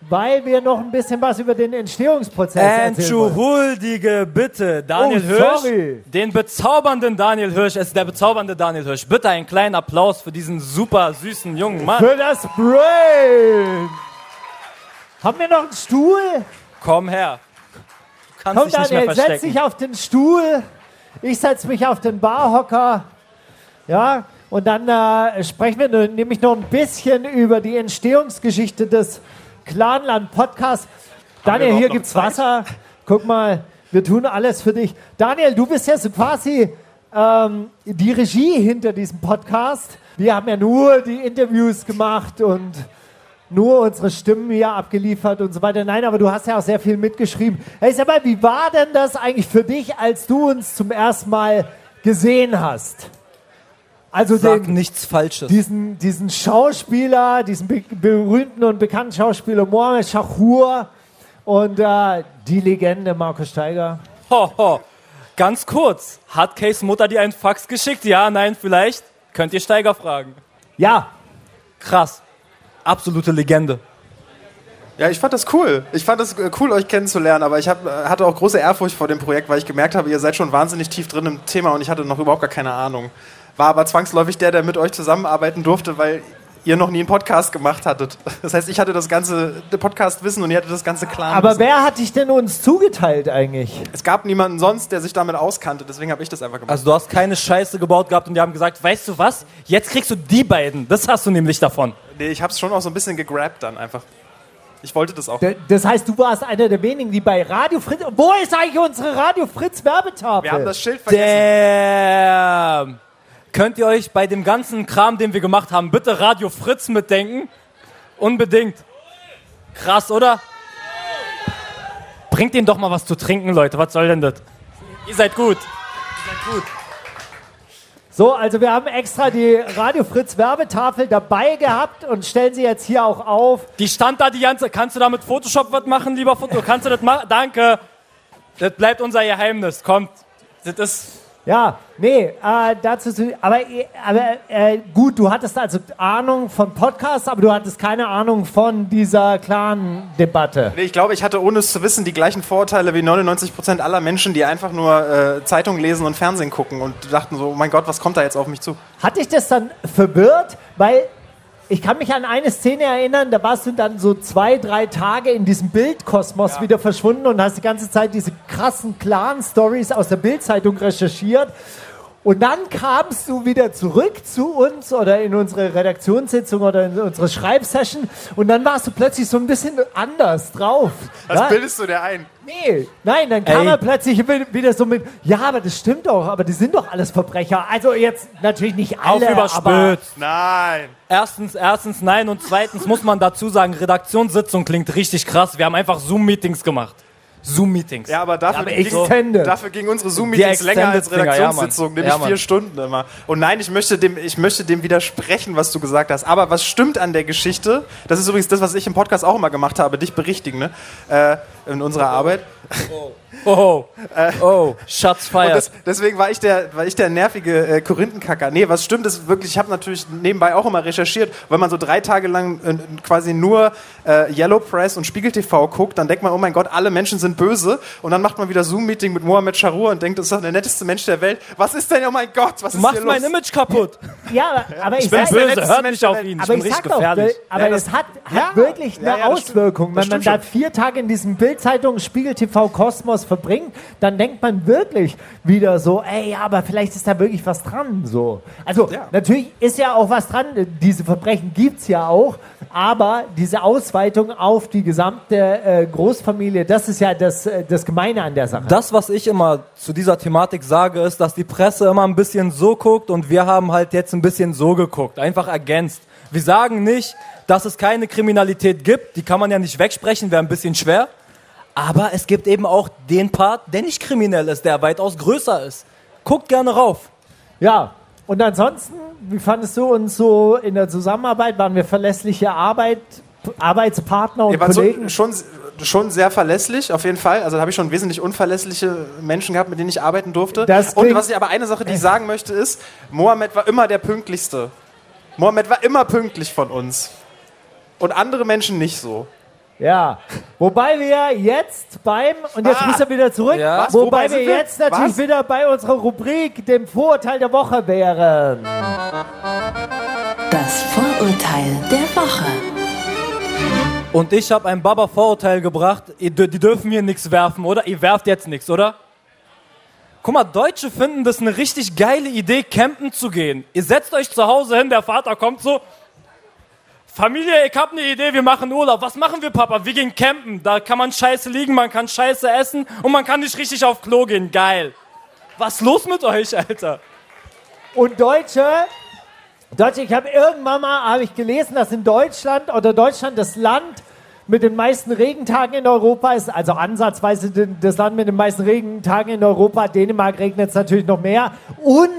weil wir noch ein bisschen was über den Entstehungsprozess. Entschuldige bitte, Daniel Oh, Hirsch. sorry. Den bezaubernden Daniel Hirsch. Es ist der bezaubernde Daniel Hirsch. Bitte einen kleinen Applaus für diesen super süßen jungen Mann. Für das Brain! Haben wir noch einen Stuhl? Komm her. Du kannst Komm dich nicht mehr Daniel, setz verstecken. dich auf den Stuhl. Ich setze mich auf den Barhocker. Ja, und dann äh, sprechen wir nämlich noch ein bisschen über die Entstehungsgeschichte des Clanland Podcasts. Daniel, hier gibt's Zeit? Wasser. Guck mal, wir tun alles für dich. Daniel, du bist ja so quasi ähm, die Regie hinter diesem Podcast. Wir haben ja nur die Interviews gemacht und nur unsere Stimmen hier abgeliefert und so weiter. Nein, aber du hast ja auch sehr viel mitgeschrieben. Hey, sag mal, wie war denn das eigentlich für dich, als du uns zum ersten Mal gesehen hast? Also Sag den, nichts Falsches. diesen, diesen Schauspieler, diesen be berühmten und bekannten Schauspieler Mohamed Shahur und äh, die Legende Markus Steiger. Ho, ho. Ganz kurz. Hat Case Mutter dir einen Fax geschickt? Ja, nein, vielleicht? Könnt ihr Steiger fragen. Ja, Krass. Absolute Legende. Ja, ich fand das cool. Ich fand es äh, cool, euch kennenzulernen, aber ich hab, äh, hatte auch große Ehrfurcht vor dem Projekt, weil ich gemerkt habe, ihr seid schon wahnsinnig tief drin im Thema und ich hatte noch überhaupt gar keine Ahnung. War aber zwangsläufig der, der mit euch zusammenarbeiten durfte, weil ihr noch nie einen Podcast gemacht hattet. Das heißt, ich hatte das ganze Podcast-Wissen und ihr hattet das ganze Clan. aber wer hat dich denn uns zugeteilt eigentlich? Es gab niemanden sonst, der sich damit auskannte, deswegen habe ich das einfach gemacht. Also du hast keine Scheiße gebaut gehabt und die haben gesagt, weißt du was? Jetzt kriegst du die beiden. Das hast du nämlich davon. nee, ich habe es schon auch so ein bisschen gegrabt dann einfach. Ich wollte das auch. D- Das heißt, du warst einer der wenigen, die bei Radio Fritz. Wo ist eigentlich unsere Radio Fritz Werbetafel? Wir haben das Schild vergessen. Damn. Könnt ihr euch bei dem ganzen Kram, den wir gemacht haben, bitte Radio Fritz mitdenken? Unbedingt. Krass, oder? Bringt ihnen doch mal was zu trinken, Leute. Was soll denn das? Ihr seid gut. Ihr seid gut. So, also wir haben extra die Radio Fritz Werbetafel dabei gehabt und stellen sie jetzt hier auch auf. Die stand da die ganze. Kannst du da mit Photoshop was machen, lieber Foto? Kannst du das machen? Danke. Das bleibt unser Geheimnis. Kommt. Das ist. Ja, nee, äh, dazu, zu- aber, äh, aber äh, gut, du hattest also Ahnung von Podcasts, aber du hattest keine Ahnung von dieser klaren Debatte. Nee, ich glaube, ich hatte ohne es zu wissen die gleichen Vorurteile wie 99% aller Menschen, die einfach nur äh, Zeitung lesen und Fernsehen gucken und dachten so, oh mein Gott, was kommt da jetzt auf mich zu? Hat dich das dann verwirrt? Weil ich kann mich an eine Szene erinnern, da warst du dann so zwei, drei Tage in diesem Bildkosmos wieder verschwunden und hast die ganze Zeit diese krassen Clan-Stories aus der Bildzeitung recherchiert. Und dann kamst du wieder zurück zu uns oder in unsere Redaktionssitzung oder in unsere Schreibsession und dann warst du plötzlich so ein bisschen anders drauf. Was Ja? bildest du dir ein? Nee, nein, dann kam Ey. er plötzlich wi- wieder so mit, ja, aber das stimmt doch, aber die sind doch alles Verbrecher. Also jetzt natürlich nicht Auf alle, aber überspitzt. Nein. Erstens, erstens nein und zweitens muss man dazu sagen, Redaktionssitzung klingt richtig krass. Wir haben einfach Zoom-Meetings gemacht. Zoom-Meetings. Ja, aber dafür, aber ging, Extended. dafür ging unsere Zoom-Meetings Die länger als Extended-Dinger, ja. Redaktionssitzungen, nämlich Ja, vier Stunden immer. Und nein, ich möchte, dem, ich möchte dem widersprechen, was du gesagt hast. Aber was stimmt an der Geschichte, das ist übrigens das, was ich im Podcast auch immer gemacht habe, dich berichtigen, ne? Äh, in unserer Arbeit. Oh, oh, Shots Und fired. das, deswegen war ich der, war ich der nervige äh, Korinthenkacker. Nee, was stimmt ist wirklich, ich habe natürlich nebenbei auch immer recherchiert, wenn man so drei Tage lang äh, quasi nur äh, Yellow Press und Spiegel TV guckt, dann denkt man, oh mein Gott, alle Menschen sind böse. Und dann macht man wieder Zoom-Meeting mit Mohamed Charur und denkt, das ist doch der netteste Mensch der Welt. Was ist denn, oh mein Gott, was du ist machst hier mein? Image kaputt. Ja, aber ich, Ich bin sag, der böse, hört Mensch nicht auf ihn. Ich aber bin ich richtig doch, gefährlich. aber Ja, es hat, hat ja. wirklich eine Ja, stimmt. Auswirkung. Wenn man da vier Tage in diesem Bildzeitung Spiegel TV Kosmos verbringt, dann denkt man wirklich wieder so, ey, ja, aber vielleicht ist da wirklich was dran. So. Also Ja. natürlich ist ja auch was dran, diese Verbrechen gibt es ja auch, aber diese Ausweitung auf die gesamte äh, Großfamilie, das ist ja das das, äh, das Gemeine an der Sache. Das, was ich immer zu dieser Thematik sage, ist, dass die Presse immer ein bisschen so guckt und wir haben halt jetzt ein bisschen so geguckt, einfach ergänzt. Wir sagen nicht, dass es keine Kriminalität gibt, die kann man ja nicht wegsprechen, wäre ein bisschen schwer. Aber es gibt eben auch den Part, der nicht kriminell ist, der weitaus größer ist. Guckt gerne rauf. Ja, und ansonsten, wie fandest du uns so in der Zusammenarbeit? Waren wir verlässliche Arbeit, Arbeitspartner und Ihr wart so, Kollegen? schon, schon sehr verlässlich, auf jeden Fall. Also da habe ich schon wesentlich unverlässliche Menschen gehabt, mit denen ich arbeiten durfte. Das Und was ich aber eine Sache, die ich sagen möchte, ist, Mohammed war immer der pünktlichste. Mohammed war immer pünktlich von uns. Und andere Menschen nicht so. Ja, wobei wir jetzt beim, und jetzt Ah. muss er wieder zurück, Ja. Wobei Wobei wir? jetzt natürlich Was? wieder bei unserer Rubrik, dem Vorurteil der Woche wären. Das Vorurteil der Woche. Und ich habe ein Baba-Vorurteil gebracht, die dürfen hier nichts werfen, oder? Ihr werft jetzt nichts, oder? Guck mal, Deutsche finden das eine richtig geile Idee, campen zu gehen. Ihr setzt euch zu Hause hin, der Vater kommt so, Familie, ich hab eine Idee, wir machen Urlaub. Was machen wir, Papa? Wir gehen campen. Da kann man scheiße liegen, man kann scheiße essen und man kann nicht richtig auf Klo gehen. Geil. Was ist los mit euch, Alter? Und Deutsche, Deutsche, ich habe irgendwann mal habe ich gelesen, dass in Deutschland oder Deutschland das Land mit den meisten Regentagen in Europa ist, also ansatzweise das Land mit den meisten Regentagen in Europa. Dänemark regnet es natürlich noch mehr und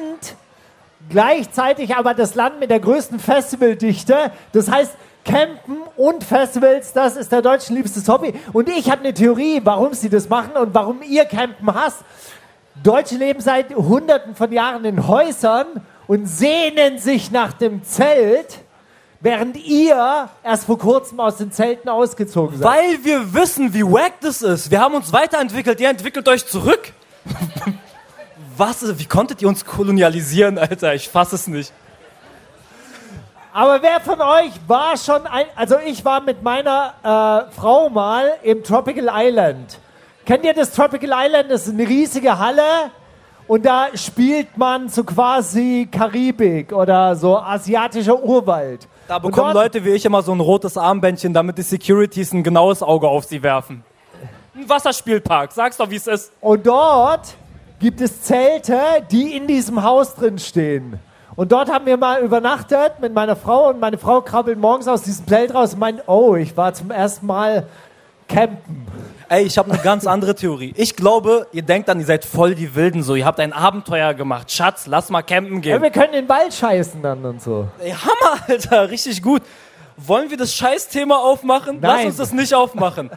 gleichzeitig aber das Land mit der größten Festivaldichte. Das heißt, Campen und Festivals, das ist der deutschen liebstes Hobby. Und ich habe eine Theorie, warum sie das machen und warum ihr Campen hasst. Deutsche leben seit Hunderten von Jahren in Häusern und sehnen sich nach dem Zelt, während ihr erst vor kurzem aus den Zelten ausgezogen seid. Weil wir wissen, wie wack das ist. Wir haben uns weiterentwickelt, ihr entwickelt euch zurück. Was? Wie konntet ihr uns kolonialisieren, Alter? Ich fass es nicht. Aber wer von euch war schon ein, also ich war mit meiner äh, Frau mal im Tropical Island. Kennt ihr das Tropical Island? Das ist eine riesige Halle und da spielt man so quasi Karibik oder so asiatischer Urwald. Da bekommen Leute wie ich immer so ein rotes Armbändchen, damit die Securities ein genaues Auge auf sie werfen. Ein Wasserspielpark, sag's doch, wie es ist. Und dort gibt es Zelte, die in diesem Haus drin stehen. Und dort haben wir mal übernachtet mit meiner Frau und meine Frau krabbelt morgens aus diesem Zelt raus und meint, oh, ich war zum ersten Mal campen. Ey, ich habe eine ganz andere Theorie. Ich glaube, ihr denkt dann, ihr seid voll die Wilden so. Ihr habt ein Abenteuer gemacht. Schatz, lass mal campen Ja, gehen. wir können den Wald scheißen dann und so. Ey, Hammer, Alter, richtig gut. Wollen wir das Scheißthema aufmachen? Lass Nein. uns das nicht aufmachen.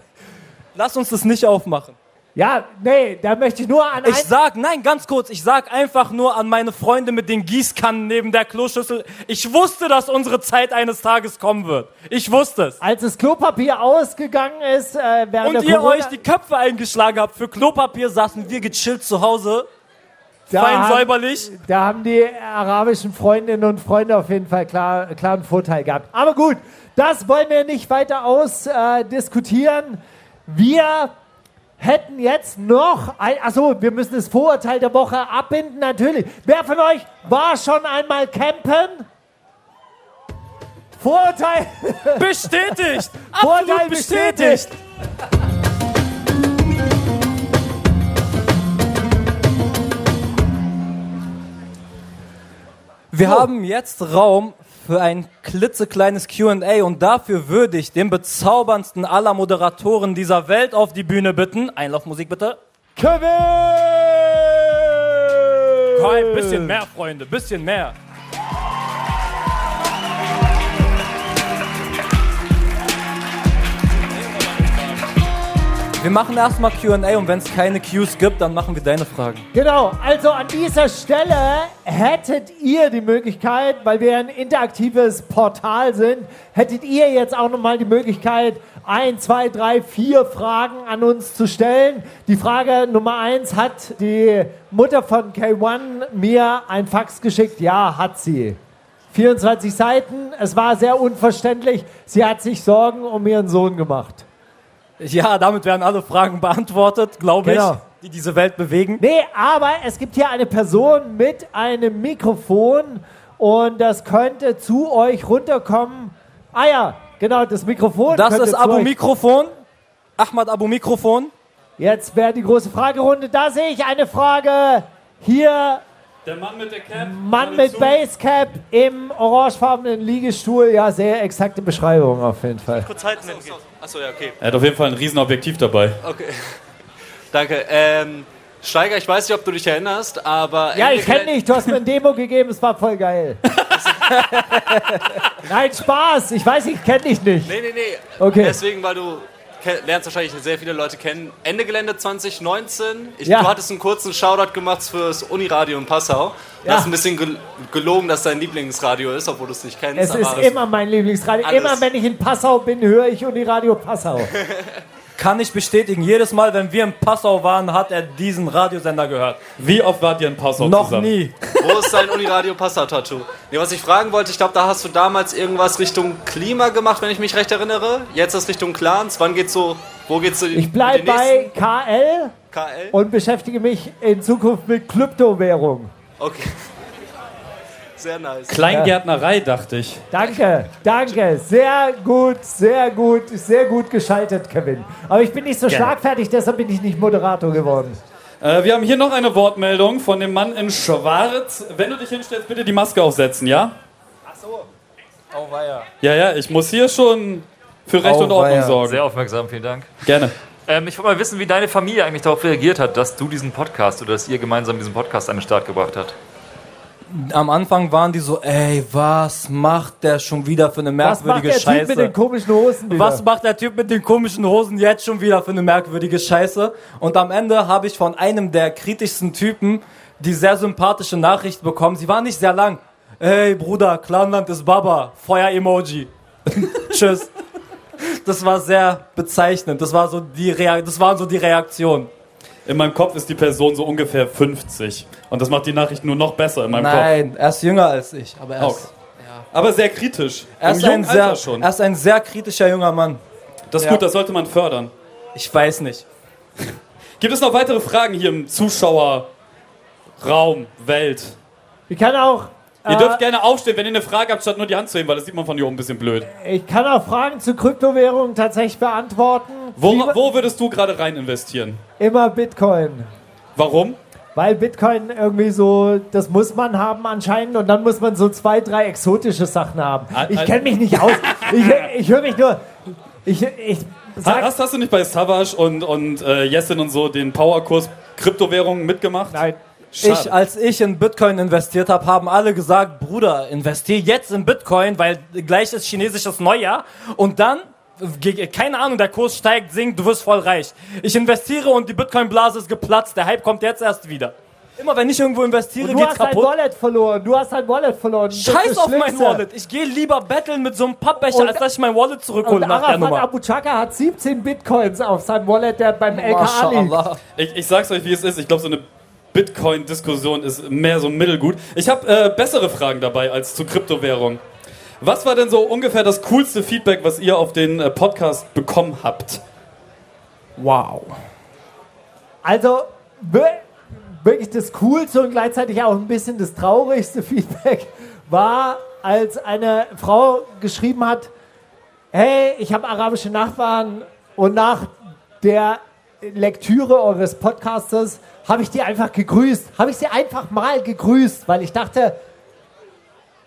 Lass uns das nicht aufmachen. Ja, nee, da möchte ich nur an Ich sag, nein, ganz kurz, ich sag einfach nur an meine Freunde mit den Gießkannen neben der Kloschüssel. Ich wusste, dass unsere Zeit eines Tages kommen wird. Ich wusste es. Als das Klopapier ausgegangen ist, äh, während Und der ihr euch die Köpfe eingeschlagen habt für Klopapier, saßen wir gechillt zu Hause. da Fein haben, säuberlich. Da haben die arabischen Freundinnen und Freunde auf jeden Fall klar, klar einen Vorteil gehabt. Aber gut, das wollen wir nicht weiter ausdiskutieren. Äh, wir hätten jetzt noch ein, achso, wir müssen das Vorurteil der Woche abbinden, natürlich. Wer von euch war schon einmal campen? Vorurteil, Bestätigt! Vorurteil Absolut bestätigt! Wir haben jetzt Raum für ein klitzekleines QA und dafür würde ich den bezauberndsten aller Moderatoren dieser Welt auf die Bühne bitten. Einlaufmusik bitte. Kevin! Komm, ein bisschen mehr, Freunde, bisschen mehr. Wir machen erstmal QA und wenn es keine Qs gibt, dann machen wir deine Fragen. Genau, also an dieser Stelle hättet ihr die Möglichkeit, weil wir ein interaktives Portal sind, hättet ihr jetzt auch nochmal die Möglichkeit, ein, zwei, drei, vier Fragen an uns zu stellen. Die Frage Nummer eins, hat die Mutter von K1 mir ein Fax geschickt? Ja, hat sie. 24 Seiten, es war sehr unverständlich. Sie hat sich Sorgen um ihren Sohn gemacht. Ja, damit werden alle Fragen beantwortet, glaube Genau. ich, die diese Welt bewegen. Nee, aber es gibt hier eine Person mit einem Mikrofon und das könnte zu euch runterkommen. Ah ja, genau, das Mikrofon. Das ist Abu Mikrofon. Ahmad Abu Mikrofon. Jetzt wäre die große Fragerunde. Da sehe ich eine Frage. Hier Der Mann mit der Cap. Mann mit Basecap im orangefarbenen Liegestuhl. Ja, sehr exakte Beschreibung auf jeden Fall. Kurz halten, geht. Achso, ja, okay. Er hat auf jeden Fall ein Riesenobjektiv dabei. Okay. Danke. Ähm, Steiger, ich weiß nicht, ob du dich erinnerst, aber. Ja, ich kenne dich. Du hast mir ein Demo gegeben. Es war voll geil. Nein, Spaß. Ich weiß, ich kenne dich nicht. Nee, nee, nee. Okay. Deswegen, weil du lernst wahrscheinlich sehr viele Leute kennen. Ende Gelände 2019. Ich, Ja. Du hattest einen kurzen Shoutout gemacht fürs Uniradio in Passau. Du Ja. hast ein bisschen gel gelogen, dass dein Lieblingsradio ist, obwohl du es nicht kennst. Es ist immer mein Lieblingsradio. Alles. Immer wenn ich in Passau bin, höre ich Uniradio Passau. Kann ich bestätigen, jedes Mal, wenn wir in Passau waren, hat er diesen Radiosender gehört. Wie oft wart ihr in Passau Noch zusammen? nie. Wo ist dein Uniradio Passau-Tattoo? Nee, was ich fragen wollte, ich glaube, da hast du damals irgendwas Richtung Klima gemacht, wenn ich mich recht erinnere. Jetzt ist Richtung Clans. Wann geht's so? Wo geht's so? Ich bleibe bei KL KL. und beschäftige mich in Zukunft mit Kryptowährung. Okay. Sehr nice. Kleingärtnerei, dachte ich. Danke, danke. Sehr gut, sehr gut, sehr gut geschaltet, Kevin. Aber ich bin nicht so Gerne. schlagfertig, deshalb bin ich nicht Moderator geworden. Äh, wir haben hier noch eine Wortmeldung von dem Mann in Schwarz. Wenn du dich hinstellst, bitte die Maske aufsetzen, ja? Oh, weia. Ja, ja, ich muss hier schon für Recht und Ordnung sorgen. Sehr aufmerksam, vielen Dank. Gerne. Ähm, ich wollte mal wissen, wie deine Familie eigentlich darauf reagiert hat, dass du diesen Podcast oder dass ihr gemeinsam diesen Podcast an den Start gebracht habt. Am Anfang waren die so, ey, was macht der schon wieder für eine Was macht merkwürdige der Typ Scheiße? mit den komischen Hosen wieder? Was macht der Typ mit den komischen Hosen jetzt schon wieder für eine merkwürdige Scheiße? Und am Ende habe ich von einem der kritischsten Typen die sehr sympathische Nachricht bekommen. Sie war nicht sehr lang. Ey, Bruder, Clanland ist Baba. Feuer-Emoji. Tschüss. Das war sehr bezeichnend. Das, war so die Rea das waren so die Reaktionen. In meinem Kopf ist die Person so ungefähr 50. Und das macht die Nachricht nur noch besser in meinem Kopf. Nein, er ist jünger als ich. Aber er ist, Okay. Aber sehr kritisch. er ist, ein sehr, schon. er ist ein sehr kritischer junger Mann. Das ist Ja. gut, das sollte man fördern. Ich weiß nicht. Gibt es noch weitere Fragen hier im Zuschauerraum, Welt? Ich kann auch. Ihr äh, dürft gerne aufstehen, wenn ihr eine Frage habt, statt nur die Hand zu heben, weil das sieht man von hier oben ein bisschen blöd. Ich kann auch Fragen zu Kryptowährungen tatsächlich beantworten. Wo, wo würdest du gerade rein investieren? Immer Bitcoin. Warum? Weil Bitcoin irgendwie so, das muss man haben anscheinend und dann muss man so zwei, drei exotische Sachen haben. Ich kenne mich nicht aus. Ich, ich höre mich nur. Ich, ich sag, Hast, hast du nicht bei Savage und, und äh, Jessin und so den Powerkurs Kryptowährungen mitgemacht? Nein. Ich, als ich in Bitcoin investiert habe, haben alle gesagt, Bruder, investier jetzt in Bitcoin, weil gleich ist chinesisches Neujahr und dann, keine Ahnung, der Kurs steigt, sinkt, du wirst voll reich. Ich investiere und die Bitcoin-Blase ist geplatzt, der Hype kommt jetzt erst wieder. Immer wenn ich irgendwo investiere, du geht's hast dein kaputt. Wallet verloren. Du hast dein Wallet verloren. Scheiß auf mein. Wallet. Ich gehe lieber betteln mit so einem Pappbecher, Und- als dass ich mein Wallet zurückhole Und nach der Arafat Nummer. Abu Chaka hat 17 Bitcoins auf seinem Wallet, der beim LKA liegt. Ich, ich sag's euch, wie es ist. Ich glaube, so eine Bitcoin-Diskussion ist mehr so mittelgut. Ich habe äh, bessere Fragen dabei als zu Kryptowährung. Was war denn so ungefähr das coolste Feedback, was ihr auf den äh, Podcast bekommen habt? Wow. Also wir- wirklich das Coolste und gleichzeitig auch ein bisschen das traurigste Feedback war, als eine Frau geschrieben hat, hey, ich habe arabische Nachbarn und nach der Lektüre eures Podcastes habe ich die einfach gegrüßt. Habe ich sie einfach mal gegrüßt, weil ich dachte,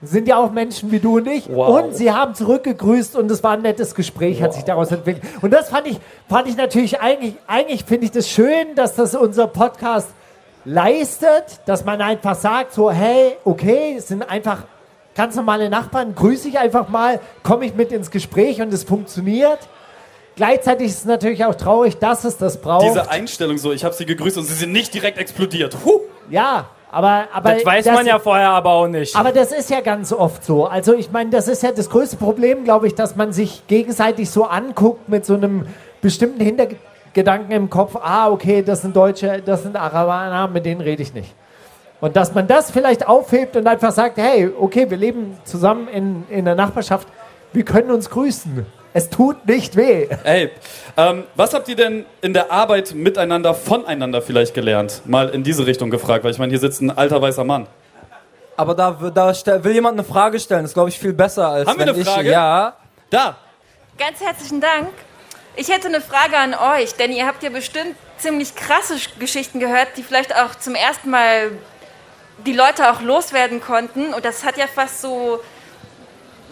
sind ja auch Menschen wie du und ich. Wow. Und sie haben zurückgegrüßt und es war ein nettes Gespräch, hat sich daraus entwickelt. Und das fand ich, fand ich natürlich eigentlich, eigentlich finde ich das schön, dass das unser Podcast leistet, dass man einfach sagt, so, hey, okay, es sind einfach ganz normale Nachbarn, grüße ich einfach mal, komme ich mit ins Gespräch und es funktioniert. Gleichzeitig ist es natürlich auch traurig, dass es das braucht. Diese Einstellung so, ich habe sie gegrüßt und sie sind nicht direkt explodiert. Huh. ja, aber, aber Das weiß man ja vorher aber auch nicht. aber das ist ja ganz oft so. Also ich meine, das ist ja das größte Problem, glaube ich, dass man sich gegenseitig so anguckt mit so einem bestimmten Hintergedanken im Kopf. Ah, okay, das sind Deutsche, das sind Araber, mit denen rede ich nicht. Und dass man das vielleicht aufhebt und einfach sagt, hey, okay, wir leben zusammen in, in der Nachbarschaft, wir können uns grüßen. Es tut nicht weh. Ey, ähm, was habt ihr denn in der Arbeit miteinander, voneinander vielleicht gelernt? Mal in diese Richtung gefragt, weil ich meine, hier sitzt ein alter weißer Mann. Aber da, da will jemand eine Frage stellen. Das ist, glaube ich, viel besser als Haben wir eine ich... Frage? Ja. Da. Ganz herzlichen Dank. Ich hätte eine Frage an euch, denn ihr habt ja bestimmt ziemlich krasse Geschichten gehört, die vielleicht auch zum ersten Mal die Leute auch loswerden konnten. Und das hat ja fast so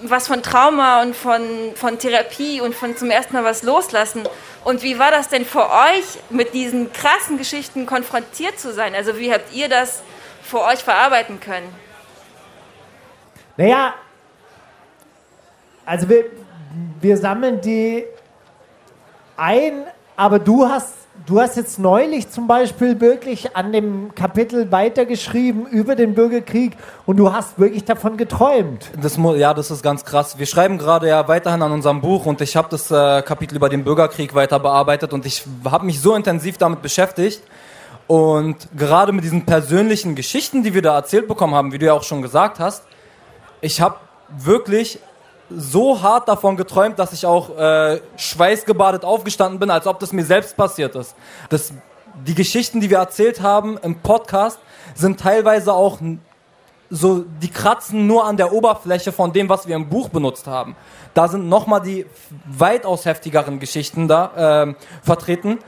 was von Trauma und von, von Therapie und von zum ersten Mal was loslassen. Und wie war das denn für euch, mit diesen krassen Geschichten konfrontiert zu sein? Also wie habt ihr das für euch verarbeiten können? Naja, also wir, wir sammeln die ein, aber du hast, du hast jetzt neulich zum Beispiel wirklich an dem Kapitel weitergeschrieben über den Bürgerkrieg und du hast wirklich davon geträumt. Das, ja, das ist ganz krass. Wir schreiben gerade ja weiterhin an unserem Buch und ich habe das äh, Kapitel über den Bürgerkrieg weiter bearbeitet und ich habe mich so intensiv damit beschäftigt. Und gerade mit diesen persönlichen Geschichten, die wir da erzählt bekommen haben, wie du ja auch schon gesagt hast, ich habe wirklich so hart davon geträumt, dass ich auch äh, schweißgebadet aufgestanden bin, als ob das mir selbst passiert ist. Das, die Geschichten, die wir erzählt haben im Podcast, sind teilweise auch so, die kratzen nur an der Oberfläche von dem, was wir im Buch benutzt haben. Da sind nochmal die weitaus heftigeren Geschichten da ähm, vertreten.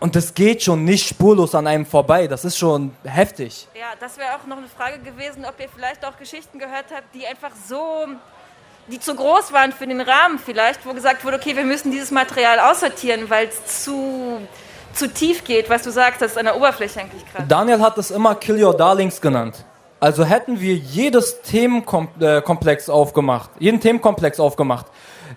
Und das geht schon nicht spurlos an einem vorbei. Das ist schon heftig. Ja, das wäre auch noch eine Frage gewesen, ob ihr vielleicht auch Geschichten gehört habt, die einfach so, die zu groß waren für den Rahmen vielleicht, wo gesagt wurde, okay, wir müssen dieses Material aussortieren, weil es zu, zu tief geht, was du sagst, das ist an der Oberfläche eigentlich gerade. Daniel hat es immer Kill Your Darlings genannt. Also hätten wir jedes Themenkomplex aufgemacht, jeden Themenkomplex aufgemacht,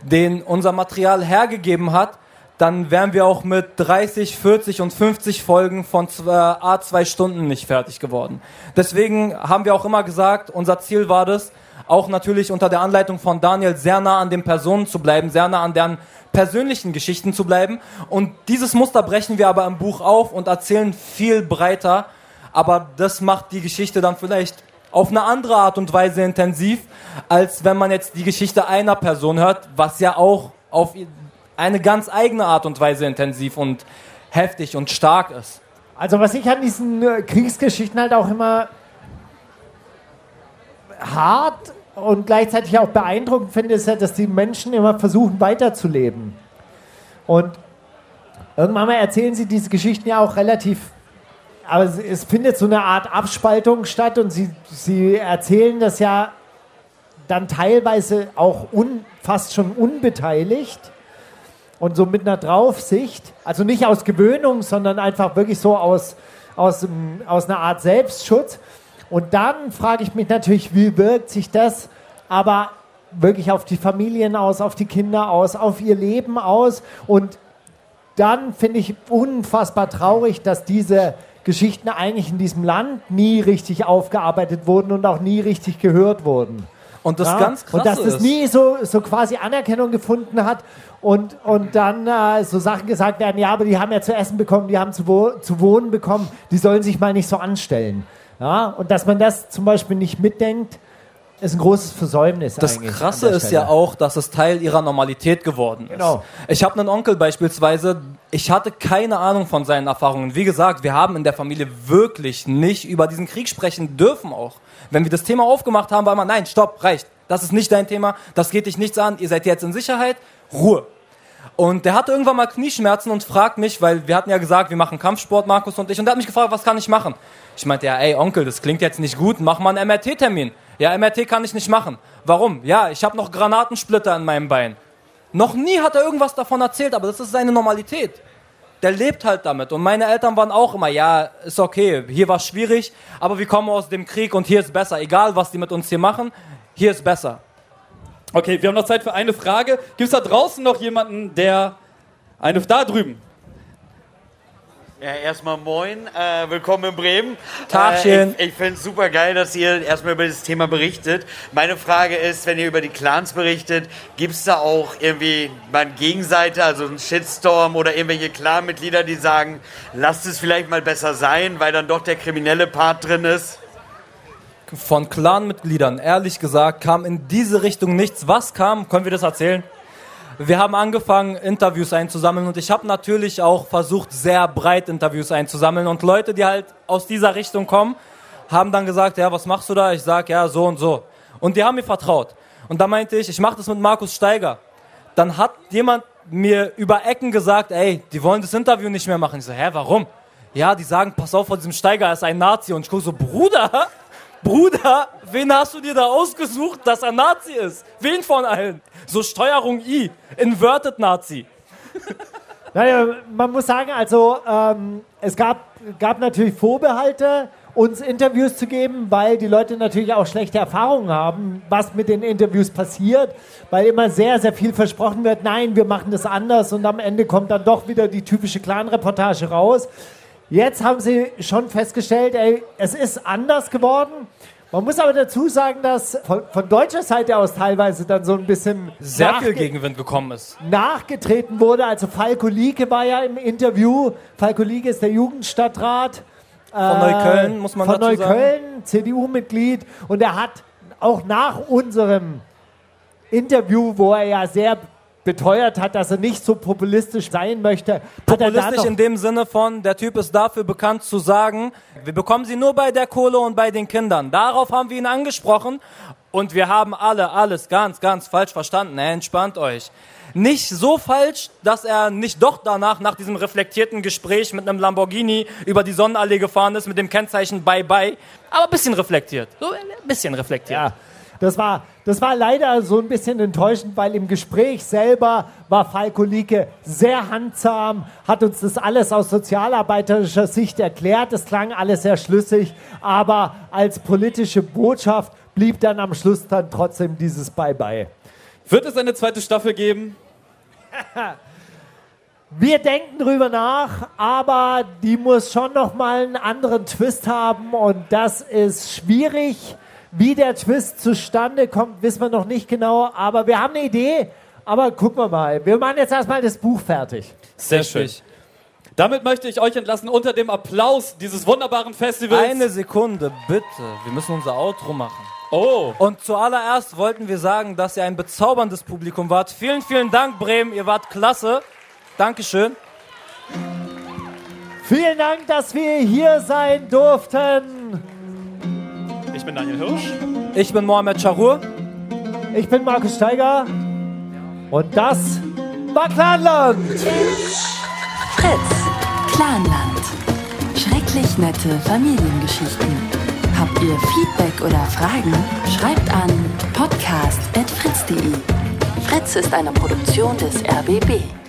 den unser Material hergegeben hat, dann wären wir auch mit 30, 40 und 50 Folgen von zwei, A zwei Stunden nicht fertig geworden. Deswegen haben wir auch immer gesagt, unser Ziel war das, auch natürlich unter der Anleitung von Daniel sehr nah an den Personen zu bleiben, sehr nah an deren persönlichen Geschichten zu bleiben. Und dieses Muster brechen wir aber im Buch auf und erzählen viel breiter. Aber das macht die Geschichte dann vielleicht auf eine andere Art und Weise intensiv, als wenn man jetzt die Geschichte einer Person hört, was ja auch auf eine ganz eigene Art und Weise intensiv und heftig und stark ist. Also was ich an diesen äh, Kriegsgeschichten halt auch immer hart und gleichzeitig auch beeindruckend finde, ist ja, dass die Menschen immer versuchen weiterzuleben. Und irgendwann mal erzählen sie diese Geschichten ja auch relativ, aber es, findet so eine Art Abspaltung statt und sie, sie erzählen das ja dann teilweise auch un, fast schon unbeteiligt und so mit einer Draufsicht, also nicht aus Gewöhnung, sondern einfach wirklich so aus, aus, aus einer Art Selbstschutz. Und dann frage ich mich natürlich, wie wirkt sich das aber wirklich auf die Familien aus, auf die Kinder aus, auf ihr Leben aus. Und dann finde ich unfassbar traurig, dass diese Geschichten eigentlich in diesem Land nie richtig aufgearbeitet wurden und auch nie richtig gehört wurden. Und das ganz Krasse Und dass das nie so, so quasi Anerkennung gefunden hat und, und dann äh, so Sachen gesagt werden, ja, aber die haben ja zu essen bekommen, die haben zu, wo zu wohnen bekommen, die sollen sich mal nicht so anstellen. Ja, und dass man das zum Beispiel nicht mitdenkt, ist ein großes Versäumnis Das. Krasse ist ja auch, dass es Teil ihrer Normalität geworden ist. Genau. Ich habe einen Onkel beispielsweise, ich hatte keine Ahnung von seinen Erfahrungen. Wie gesagt, wir haben in der Familie wirklich nicht über diesen Krieg sprechen dürfen auch. Wenn wir das Thema aufgemacht haben, war immer, nein, stopp, reicht. Das ist nicht dein Thema, das geht dich nichts an, ihr seid jetzt in Sicherheit, Ruhe. Und der hatte irgendwann mal Knieschmerzen und fragt mich, weil wir hatten ja gesagt, wir machen Kampfsport, Markus und ich, und der hat mich gefragt, was kann ich machen? Ich meinte, ja, ey, Onkel, das klingt jetzt nicht gut, mach mal einen MRT-Termin. Ja, MRT kann ich nicht machen. Warum? Ja, ich habe noch Granatensplitter in meinem Bein. Noch nie hat er irgendwas davon erzählt, aber das ist seine Normalität. Der lebt halt damit. Und meine Eltern waren auch immer, ja, ist okay, hier war schwierig, aber wir kommen aus dem Krieg und hier ist besser. Egal, was die mit uns hier machen, hier ist besser. Okay, wir haben noch Zeit für eine Frage. Gibt es da draußen noch jemanden, der eine da drüben? Ja, erstmal moin, äh, willkommen in Bremen. Tagchen. Äh, ich ich finde es super geil, dass ihr erstmal über das Thema berichtet. Meine Frage ist, wenn ihr über die Clans berichtet, gibt es da auch irgendwie mal eine Gegenseite, also einen Shitstorm oder irgendwelche Clan-Mitglieder, die sagen, lasst es vielleicht mal besser sein, weil dann doch der kriminelle Part drin ist? Von Clanmitgliedern, ehrlich gesagt, kam in diese Richtung nichts. Was kam? Können wir das erzählen? Wir haben angefangen, Interviews einzusammeln und ich habe natürlich auch versucht, sehr breit Interviews einzusammeln. Und Leute, die halt aus dieser Richtung kommen, haben dann gesagt, ja, was machst du da? Ich sag, ja, so und so. Und die haben mir vertraut. Und da meinte ich, ich mache das mit Markus Steiger. Dann hat jemand, mir über Ecken gesagt, ey, die wollen das Interview nicht mehr machen. Ich so, hä, warum? Ja, die sagen, pass auf vor diesem Steiger, er ist ein Nazi. Und ich gucke so, Bruder, Bruder, wen hast du dir da ausgesucht, dass er Nazi ist? Wen von allen? So Steuerung I, Inverted Nazi. Naja, man muss sagen, also ähm, es gab, gab natürlich Vorbehalte, uns Interviews zu geben, weil die Leute natürlich auch schlechte Erfahrungen haben, was mit den Interviews passiert, weil immer sehr, sehr viel versprochen wird, nein, wir machen das anders und am Ende kommt dann doch wieder die typische Clan-Reportage raus. Jetzt haben sie schon festgestellt, ey, es ist anders geworden. Man muss aber dazu sagen, dass von, von deutscher Seite aus teilweise dann so ein bisschen Sehr viel Gegenwind gekommen ist. nachgetreten wurde. Also Falko Lieke war ja im Interview. Falko Lieke ist der Jugendstadtrat. Von Neukölln, muss man Von dazu sagen. Neukölln, CDU-Mitglied. Und er hat auch nach unserem Interview, wo er ja sehr beteuert hat, dass er nicht so populistisch sein möchte, Populistisch in dem Sinne von, der Typ ist dafür bekannt zu sagen, wir bekommen sie nur bei der Kohle und bei den Kindern. Darauf haben wir ihn angesprochen und wir haben alle alles ganz, ganz falsch verstanden. Entspannt euch. Nicht so falsch, dass er nicht doch danach, nach diesem reflektierten Gespräch mit einem Lamborghini über die Sonnenallee gefahren ist mit dem Kennzeichen Bye Bye, aber ein bisschen reflektiert. So ein bisschen reflektiert. Ja, das war, das war leider so ein bisschen enttäuschend, weil im Gespräch selber war Falko Lieke sehr handsam, hat uns das alles aus sozialarbeiterischer Sicht erklärt. Es klang alles sehr schlüssig, aber als politische Botschaft blieb dann am Schluss dann trotzdem dieses Bye-bye. Wird es eine zweite Staffel geben? Wir denken drüber nach, aber die muss schon noch mal einen anderen Twist haben und das ist schwierig. Wie der Twist zustande kommt, wissen wir noch nicht genau, aber wir haben eine Idee. Aber gucken wir mal. Wir machen jetzt erstmal das Buch fertig. Sehr schön. Damit möchte ich euch entlassen unter dem Applaus dieses wunderbaren Festivals. Eine Sekunde, bitte. Wir müssen unser Outro machen. Oh. Und zuallererst wollten wir sagen, dass ihr ein bezauberndes Publikum wart. Vielen, vielen Dank, Bremen. Ihr wart klasse. Dankeschön. Vielen Dank, dass wir hier sein durften. Ich bin Daniel Hirsch. Ich bin Mohamed Charur. Ich bin Markus Steiger. Und das war Clanland. Fritz, Clanland. Schrecklich nette Familiengeschichten. Habt ihr Feedback oder Fragen? Schreibt an podcast.fritz.de. Fritz ist eine Produktion des RBB.